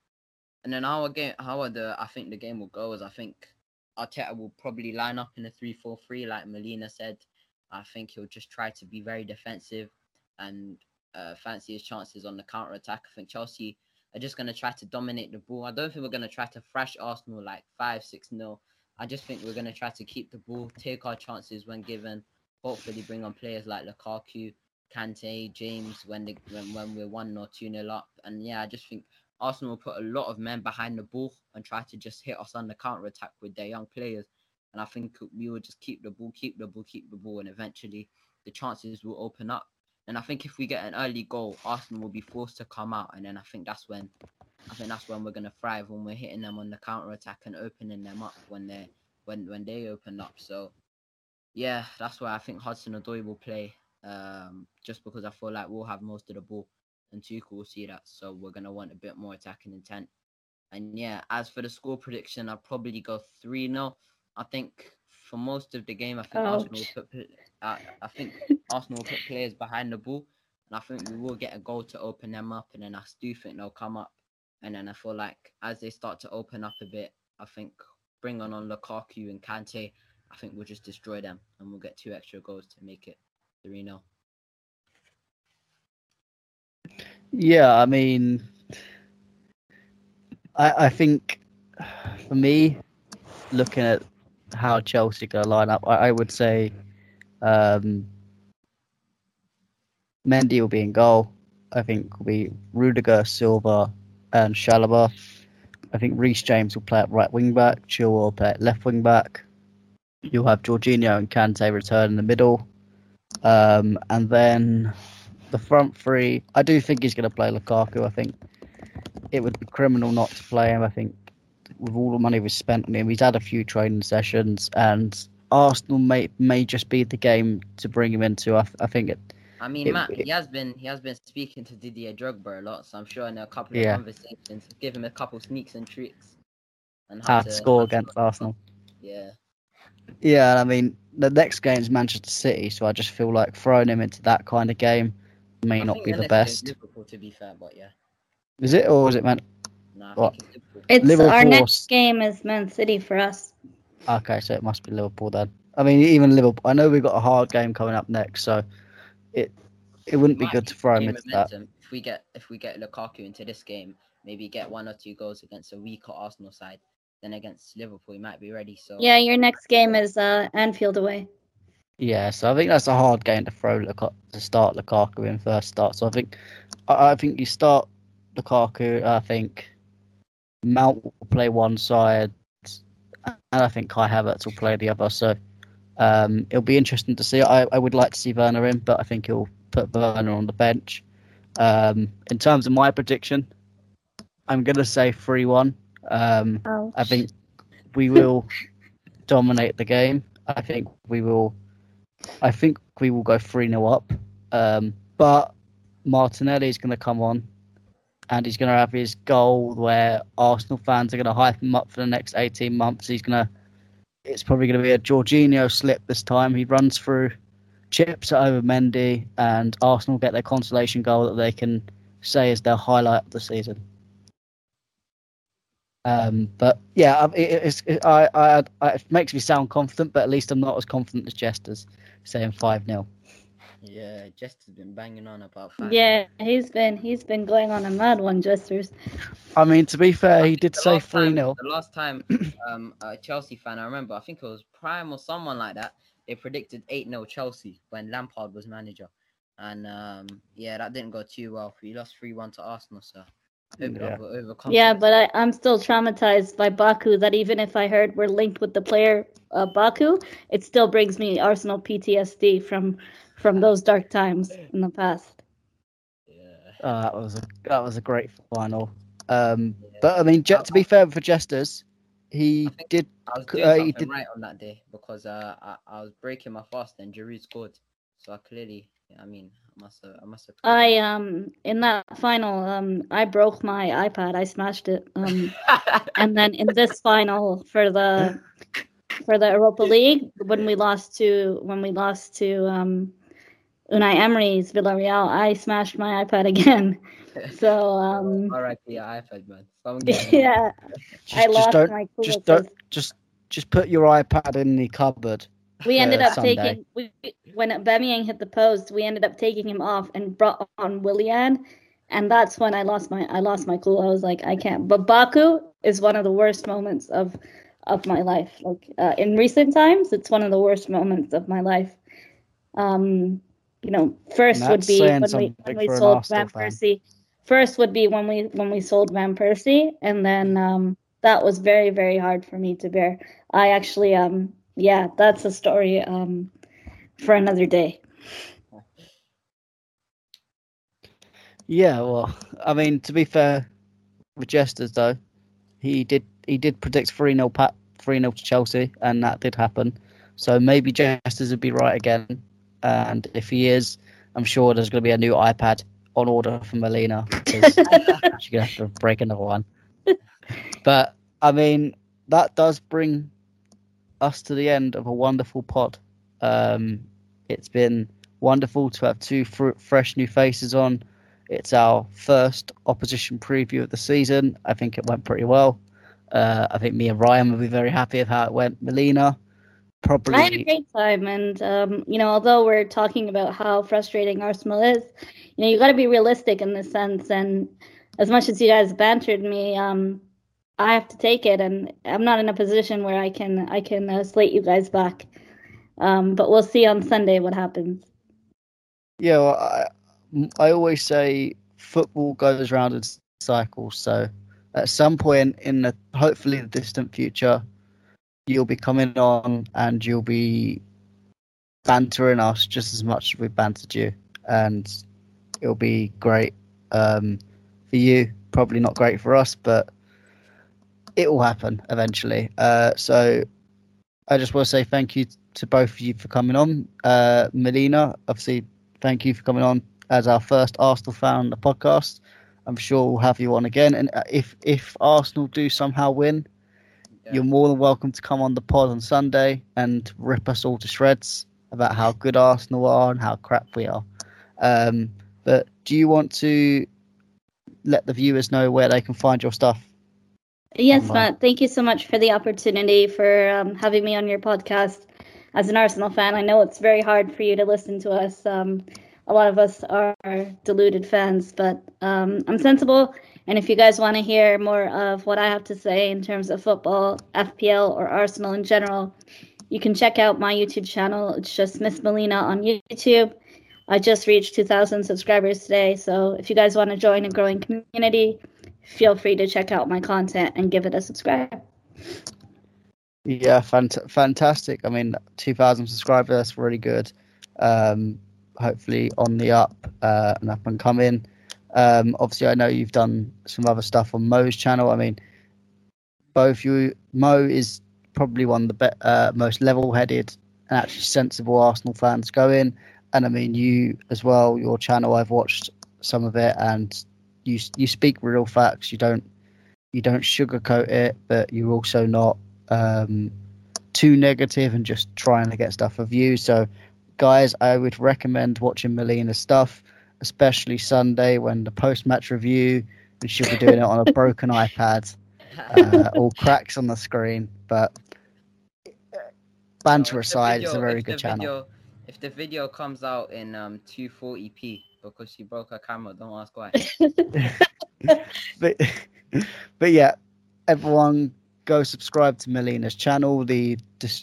And then how again how the I think the game will go is I think Arteta will probably line up in a 3-4-3 like Melina said. I think he'll just try to be very defensive and uh, fancy his chances on the counter attack. I think Chelsea are just going to try to dominate the ball. I don't think we're going to try to thrash Arsenal like 5 6 0. I just think we're going to try to keep the ball, take our chances when given, hopefully bring on players like Lukaku, Kante, James when they when, when we're 1 or 2 nil up. And yeah, I just think Arsenal will put a lot of men behind the ball and try to just hit us on the counter attack with their young players. And I think we will just keep the ball, keep the ball, keep the ball, and eventually the chances will open up. And I think if we get an early goal, Arsenal will be forced to come out, and then I think that's when, I think that's when we're gonna thrive when we're hitting them on the counter attack and opening them up when they when when they open up. So, yeah, that's why I think Hudson Odoi will play, um, just because I feel like we'll have most of the ball and Tuchel will see that. So we're gonna want a bit more attacking intent. And yeah, as for the score prediction, I'll probably go three 0 I think for most of the game, I think Ouch. Arsenal will put. Uh, I think Arsenal will put players behind the ball, and I think we will get a goal to open them up. And then I do think they'll come up. And then I feel like as they start to open up a bit, I think bring on on Lukaku and Kante, I think we'll just destroy them, and we'll get two extra goals to make it three 0 yeah, I mean, I, I think for me, looking at how Chelsea going to line up, I, I would say um, Mendy will be in goal. I think will be Rudiger, Silva, and Chalobah. I think Reece James will play at right wing back. Chilwell will play at left wing back. You'll have Jorginho and Kante return in the middle. Um, and then the front three, I do think he's going to play Lukaku. I think it would be criminal not to play him. I think with all the money we've spent on him, he's had a few training sessions, and Arsenal may may just be the game to bring him into. I, I think it. I mean, it, Matt, it, he has been he has been speaking to Didier Drogba a lot, so I'm sure in a couple of yeah. conversations, give him a couple of sneaks and tricks. And how, how to, score how against to Arsenal. Yeah. Yeah, I mean, the next game is Manchester City, so I just feel like throwing him into that kind of game may I not be the, the best. Liverpool, to be fair, but yeah. Is it or is it Man? No, what? It's Liverpool our next game is Man City for us. Okay, so it must be Liverpool then. I mean, even Liverpool. I know we've got a hard game coming up next, so it it wouldn't be good to throw him gain into that. If we get if we get Lukaku into this game, maybe get one or two goals against a weaker Arsenal side, then against Liverpool, he might be ready. So Yeah, your next game is uh, Anfield away. Yeah, so I think that's a hard game to throw Lukaku, to start Lukaku in first start. So I think I, I think you start Lukaku. I think Mount will play one side, and I think Kai Havertz will play the other. So um, it'll be interesting to see. I, I would like to see Werner in, but I think he'll put Werner on the bench. Um, in terms of my prediction, I'm going to say 3 1. Um, I think we will dominate the game. I think we will. I think we will go three 0 up. Um, but Martinelli is going to come on, and he's going to have his goal where Arsenal fans are going to hype him up for the next eighteen months. He's going to. It's probably going to be a Jorginho slip this time. He runs through, chips over Mendy, and Arsenal get their consolation goal that they can say is their highlight of the season. Um, but yeah, it, it, I, I, it makes me sound confident, but at least I'm not as confident as Jesters saying 5 0. Yeah, Just has been banging on about. five Yeah, he's been he's been going on a mad one, Jesters. I mean, to be fair, he did say 3 time- 0. The last time um, a Chelsea fan, I remember, I think it was Prime or someone like that, they predicted 8 0 Chelsea when Lampard was manager. And um, yeah, that didn't go too well. We lost 3 1 to Arsenal, so. Yeah. Yeah, but I, I'm still traumatized by Baku. That even if I heard we're linked with the player uh, Baku, it still brings me Arsenal PTSD from from those dark times in the past. Yeah. Uh, that was a that was a great final. Um, Yeah. but I mean, Je- to be fair for Jesters, he I did. I was doing uh, he something did- right on that day because uh, I, I was breaking my fast and Giroud scored. So I clearly, I mean, I must have, I must have. I um in that final um I broke my iPad. I smashed it. Um and then in this final for the for the Europa League when we lost to when we lost to um Unai Emery's Villarreal, I smashed my iPad again. So um R.I.P. iPad man. Someone get him. yeah, Just, I lost don't, my just cool don't, just just put your iPad in the cupboard. We ended uh, up Sunday. taking we, when Aubameyang hit the post. We ended up taking him off and brought on Willian, and that's when I lost my I lost my cool. I was like, I can't. But Baku is one of the worst moments of of my life. Like uh, in recent times, it's one of the worst moments of my life. Um, you know, first would be when we when we sold Van. Persie. First would be when we when we sold Van Persie, and then um, that was very very hard for me to bear. I actually um yeah, that's a story um for another day. Yeah, well, I mean, to be fair, with Jesters though, he did he did predict three 0 pat three 0 to Chelsea, and that did happen. So maybe Jesters would be right again, and if he is, I'm sure there's going to be a new iPad on order for Melina because she's going to have to break another one. But I mean, that does bring us to the end of a wonderful pod. Um, it's been wonderful to have two fr- fresh new faces on. It's our first opposition preview of the season. I think it went pretty well. Uh, I think me and Ryan will be very happy with how it went. Melina, probably. I had a great time, and um, you know, although we're talking about how frustrating Arsenal is, you know, you got to be realistic in this sense. And as much as you guys bantered me, um, I have to take it, and I'm not in a position where I can I can uh, slate you guys back. Um, but we'll see on Sunday what happens. Yeah, well, I, I always say football goes round in cycles. So at some point in the hopefully the distant future, you'll be coming on and you'll be bantering us just as much as we bantered you, and it'll be great um, for you. Probably not great for us, but it will happen eventually. Uh, so I just want to say thank you to both of you for coming on. Uh, Melina, obviously, thank you for coming on as our first Arsenal fan on the podcast. I'm sure we'll have you on again. And if if Arsenal do somehow win, Yeah. you're more than welcome to come on the pod on Sunday and rip us all to shreds about how good Arsenal are and how crap we are. Um, but do you want to let the viewers know where they can find your stuff? Yes, online. Matt. Thank you so much for the opportunity for um, having me on your podcast. as an Arsenal fan, I know it's very hard for you to listen to us. Um, a lot of us are deluded fans, but um, I'm sensible. And if you guys want to hear more of what I have to say in terms of football, FPL, or Arsenal in general, you can check out my YouTube channel. It's just Miss Melina on YouTube. I just reached 2,000 subscribers today. So if you guys want to join a growing community, feel free to check out my content and give it a subscribe. Yeah, fant- fantastic. I mean, 2,000 subscribers, that's really good. Um, hopefully on the up uh, and up and coming. Um, obviously, I know you've done some other stuff on Mo's channel. I mean, both you, Mo is probably one of the be- uh, most level-headed and actually sensible Arsenal fans going. And I mean, you as well. Your channel, I've watched some of it, and you you speak real facts. You don't you don't sugarcoat it, but you're also not um, too negative and just trying to get stuff of you. So, guys, I would recommend watching Melina's stuff, especially Sunday when the post-match review, and she'll be doing it on a broken iPad, uh, all cracks on the screen. But banter So if the aside, it's a very good channel. Video, if the video comes out in um 240p because she broke her camera, don't ask why. but but yeah, everyone go subscribe to Melina's channel. The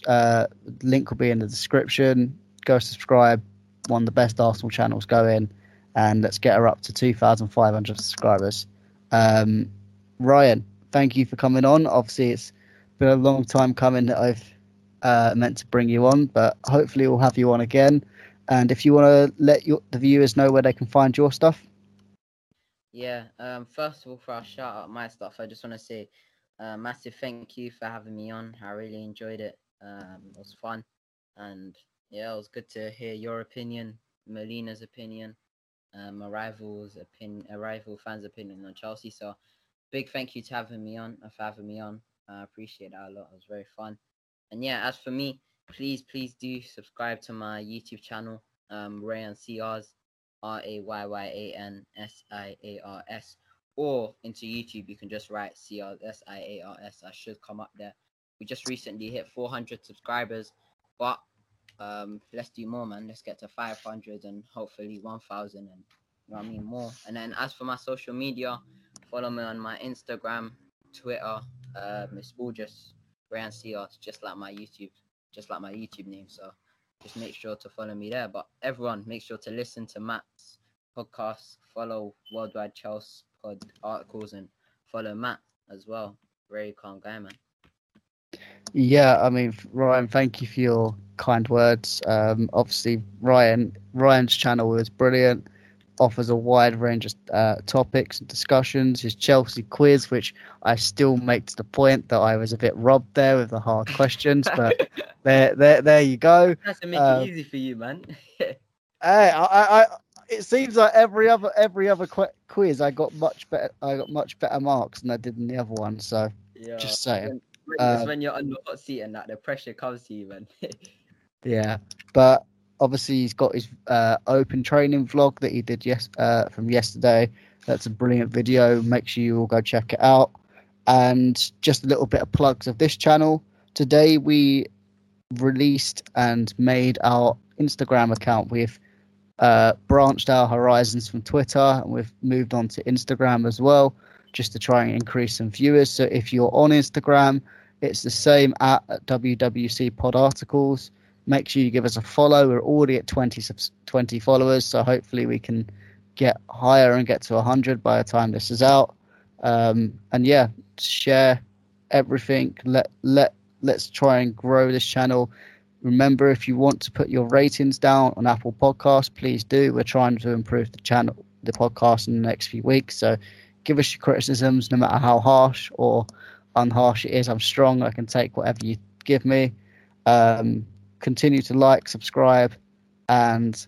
uh, link will be in the description. Go subscribe. One of the best Arsenal channels going, and let's get her up to two thousand five hundred subscribers. Um, Ryan, thank you for coming on. Obviously, it's been a long time coming that I've uh, meant to bring you on, but hopefully we'll have you on again. And if you want to let your, the viewers know where they can find your stuff, Yeah. Um. First of all, for our shout out my stuff, I just want to say, uh, massive thank you for having me on. I really enjoyed it. Um. It was fun, and yeah, it was good to hear your opinion, Melina's opinion, um, a rival's opinion, a rival fan's opinion on Chelsea. So, big thank you to having me on. For having me on, I appreciate that a lot. It was very fun. And yeah, as for me, please, please do subscribe to my YouTube channel, um, Rayan CRs. R A Y Y A N S I A R S, or into YouTube, you can just write C R S I A R S. I should come up there. We just recently hit 400 subscribers, but um, let's do more, man. Let's get to 500 and hopefully 1,000 and you know what I mean more. And then as for my social media, follow me on my Instagram, Twitter, uh, Miss Burgess, Brian CR, just like my YouTube, just like my YouTube name. So just make sure to follow me there. But everyone, make sure to listen to Matt's podcast, follow Worldwide Chelsea pod articles, and follow Matt as well. Very calm guy, man. Yeah, I mean, Ryan, thank you for your kind words. Um, obviously, Ryan Ryan's channel is brilliant. Offers a wide range of uh, topics and discussions. His Chelsea quiz, which I still make to the point that I was a bit robbed there with the hard questions, but there, there, there you go. That's to make Um, it easy for you, man. Hey, I, I, I, it seems like every other every other qu- quiz I got much better. I got much better marks than I did in the other one. So yeah. just saying. When, Uh, when you're on the hot seat and that the pressure comes to you, man. Yeah, but obviously he's got his uh, open training vlog that he did yes uh, from yesterday. That's a brilliant video. Make sure you all go check it out. And just a little bit of plugs of this channel. Today we released and made our Instagram account. We've uh, branched our horizons from Twitter and we've moved on to Instagram as well, just to try and increase some viewers. So if you're on Instagram, it's the same at WWC Pod Articles. Make sure you give us a follow. We're already at 20, 20 followers, so hopefully we can get higher and get to 100 by the time this is out. Um, and yeah, share everything. Let let let's try and grow this channel. Remember, if you want to put your ratings down on Apple Podcasts, please do. We're trying to improve the channel, the podcast in the next few weeks. So give us your criticisms, no matter how harsh or unharsh it is. I'm strong. I can take whatever you give me. Um, continue to like, subscribe, and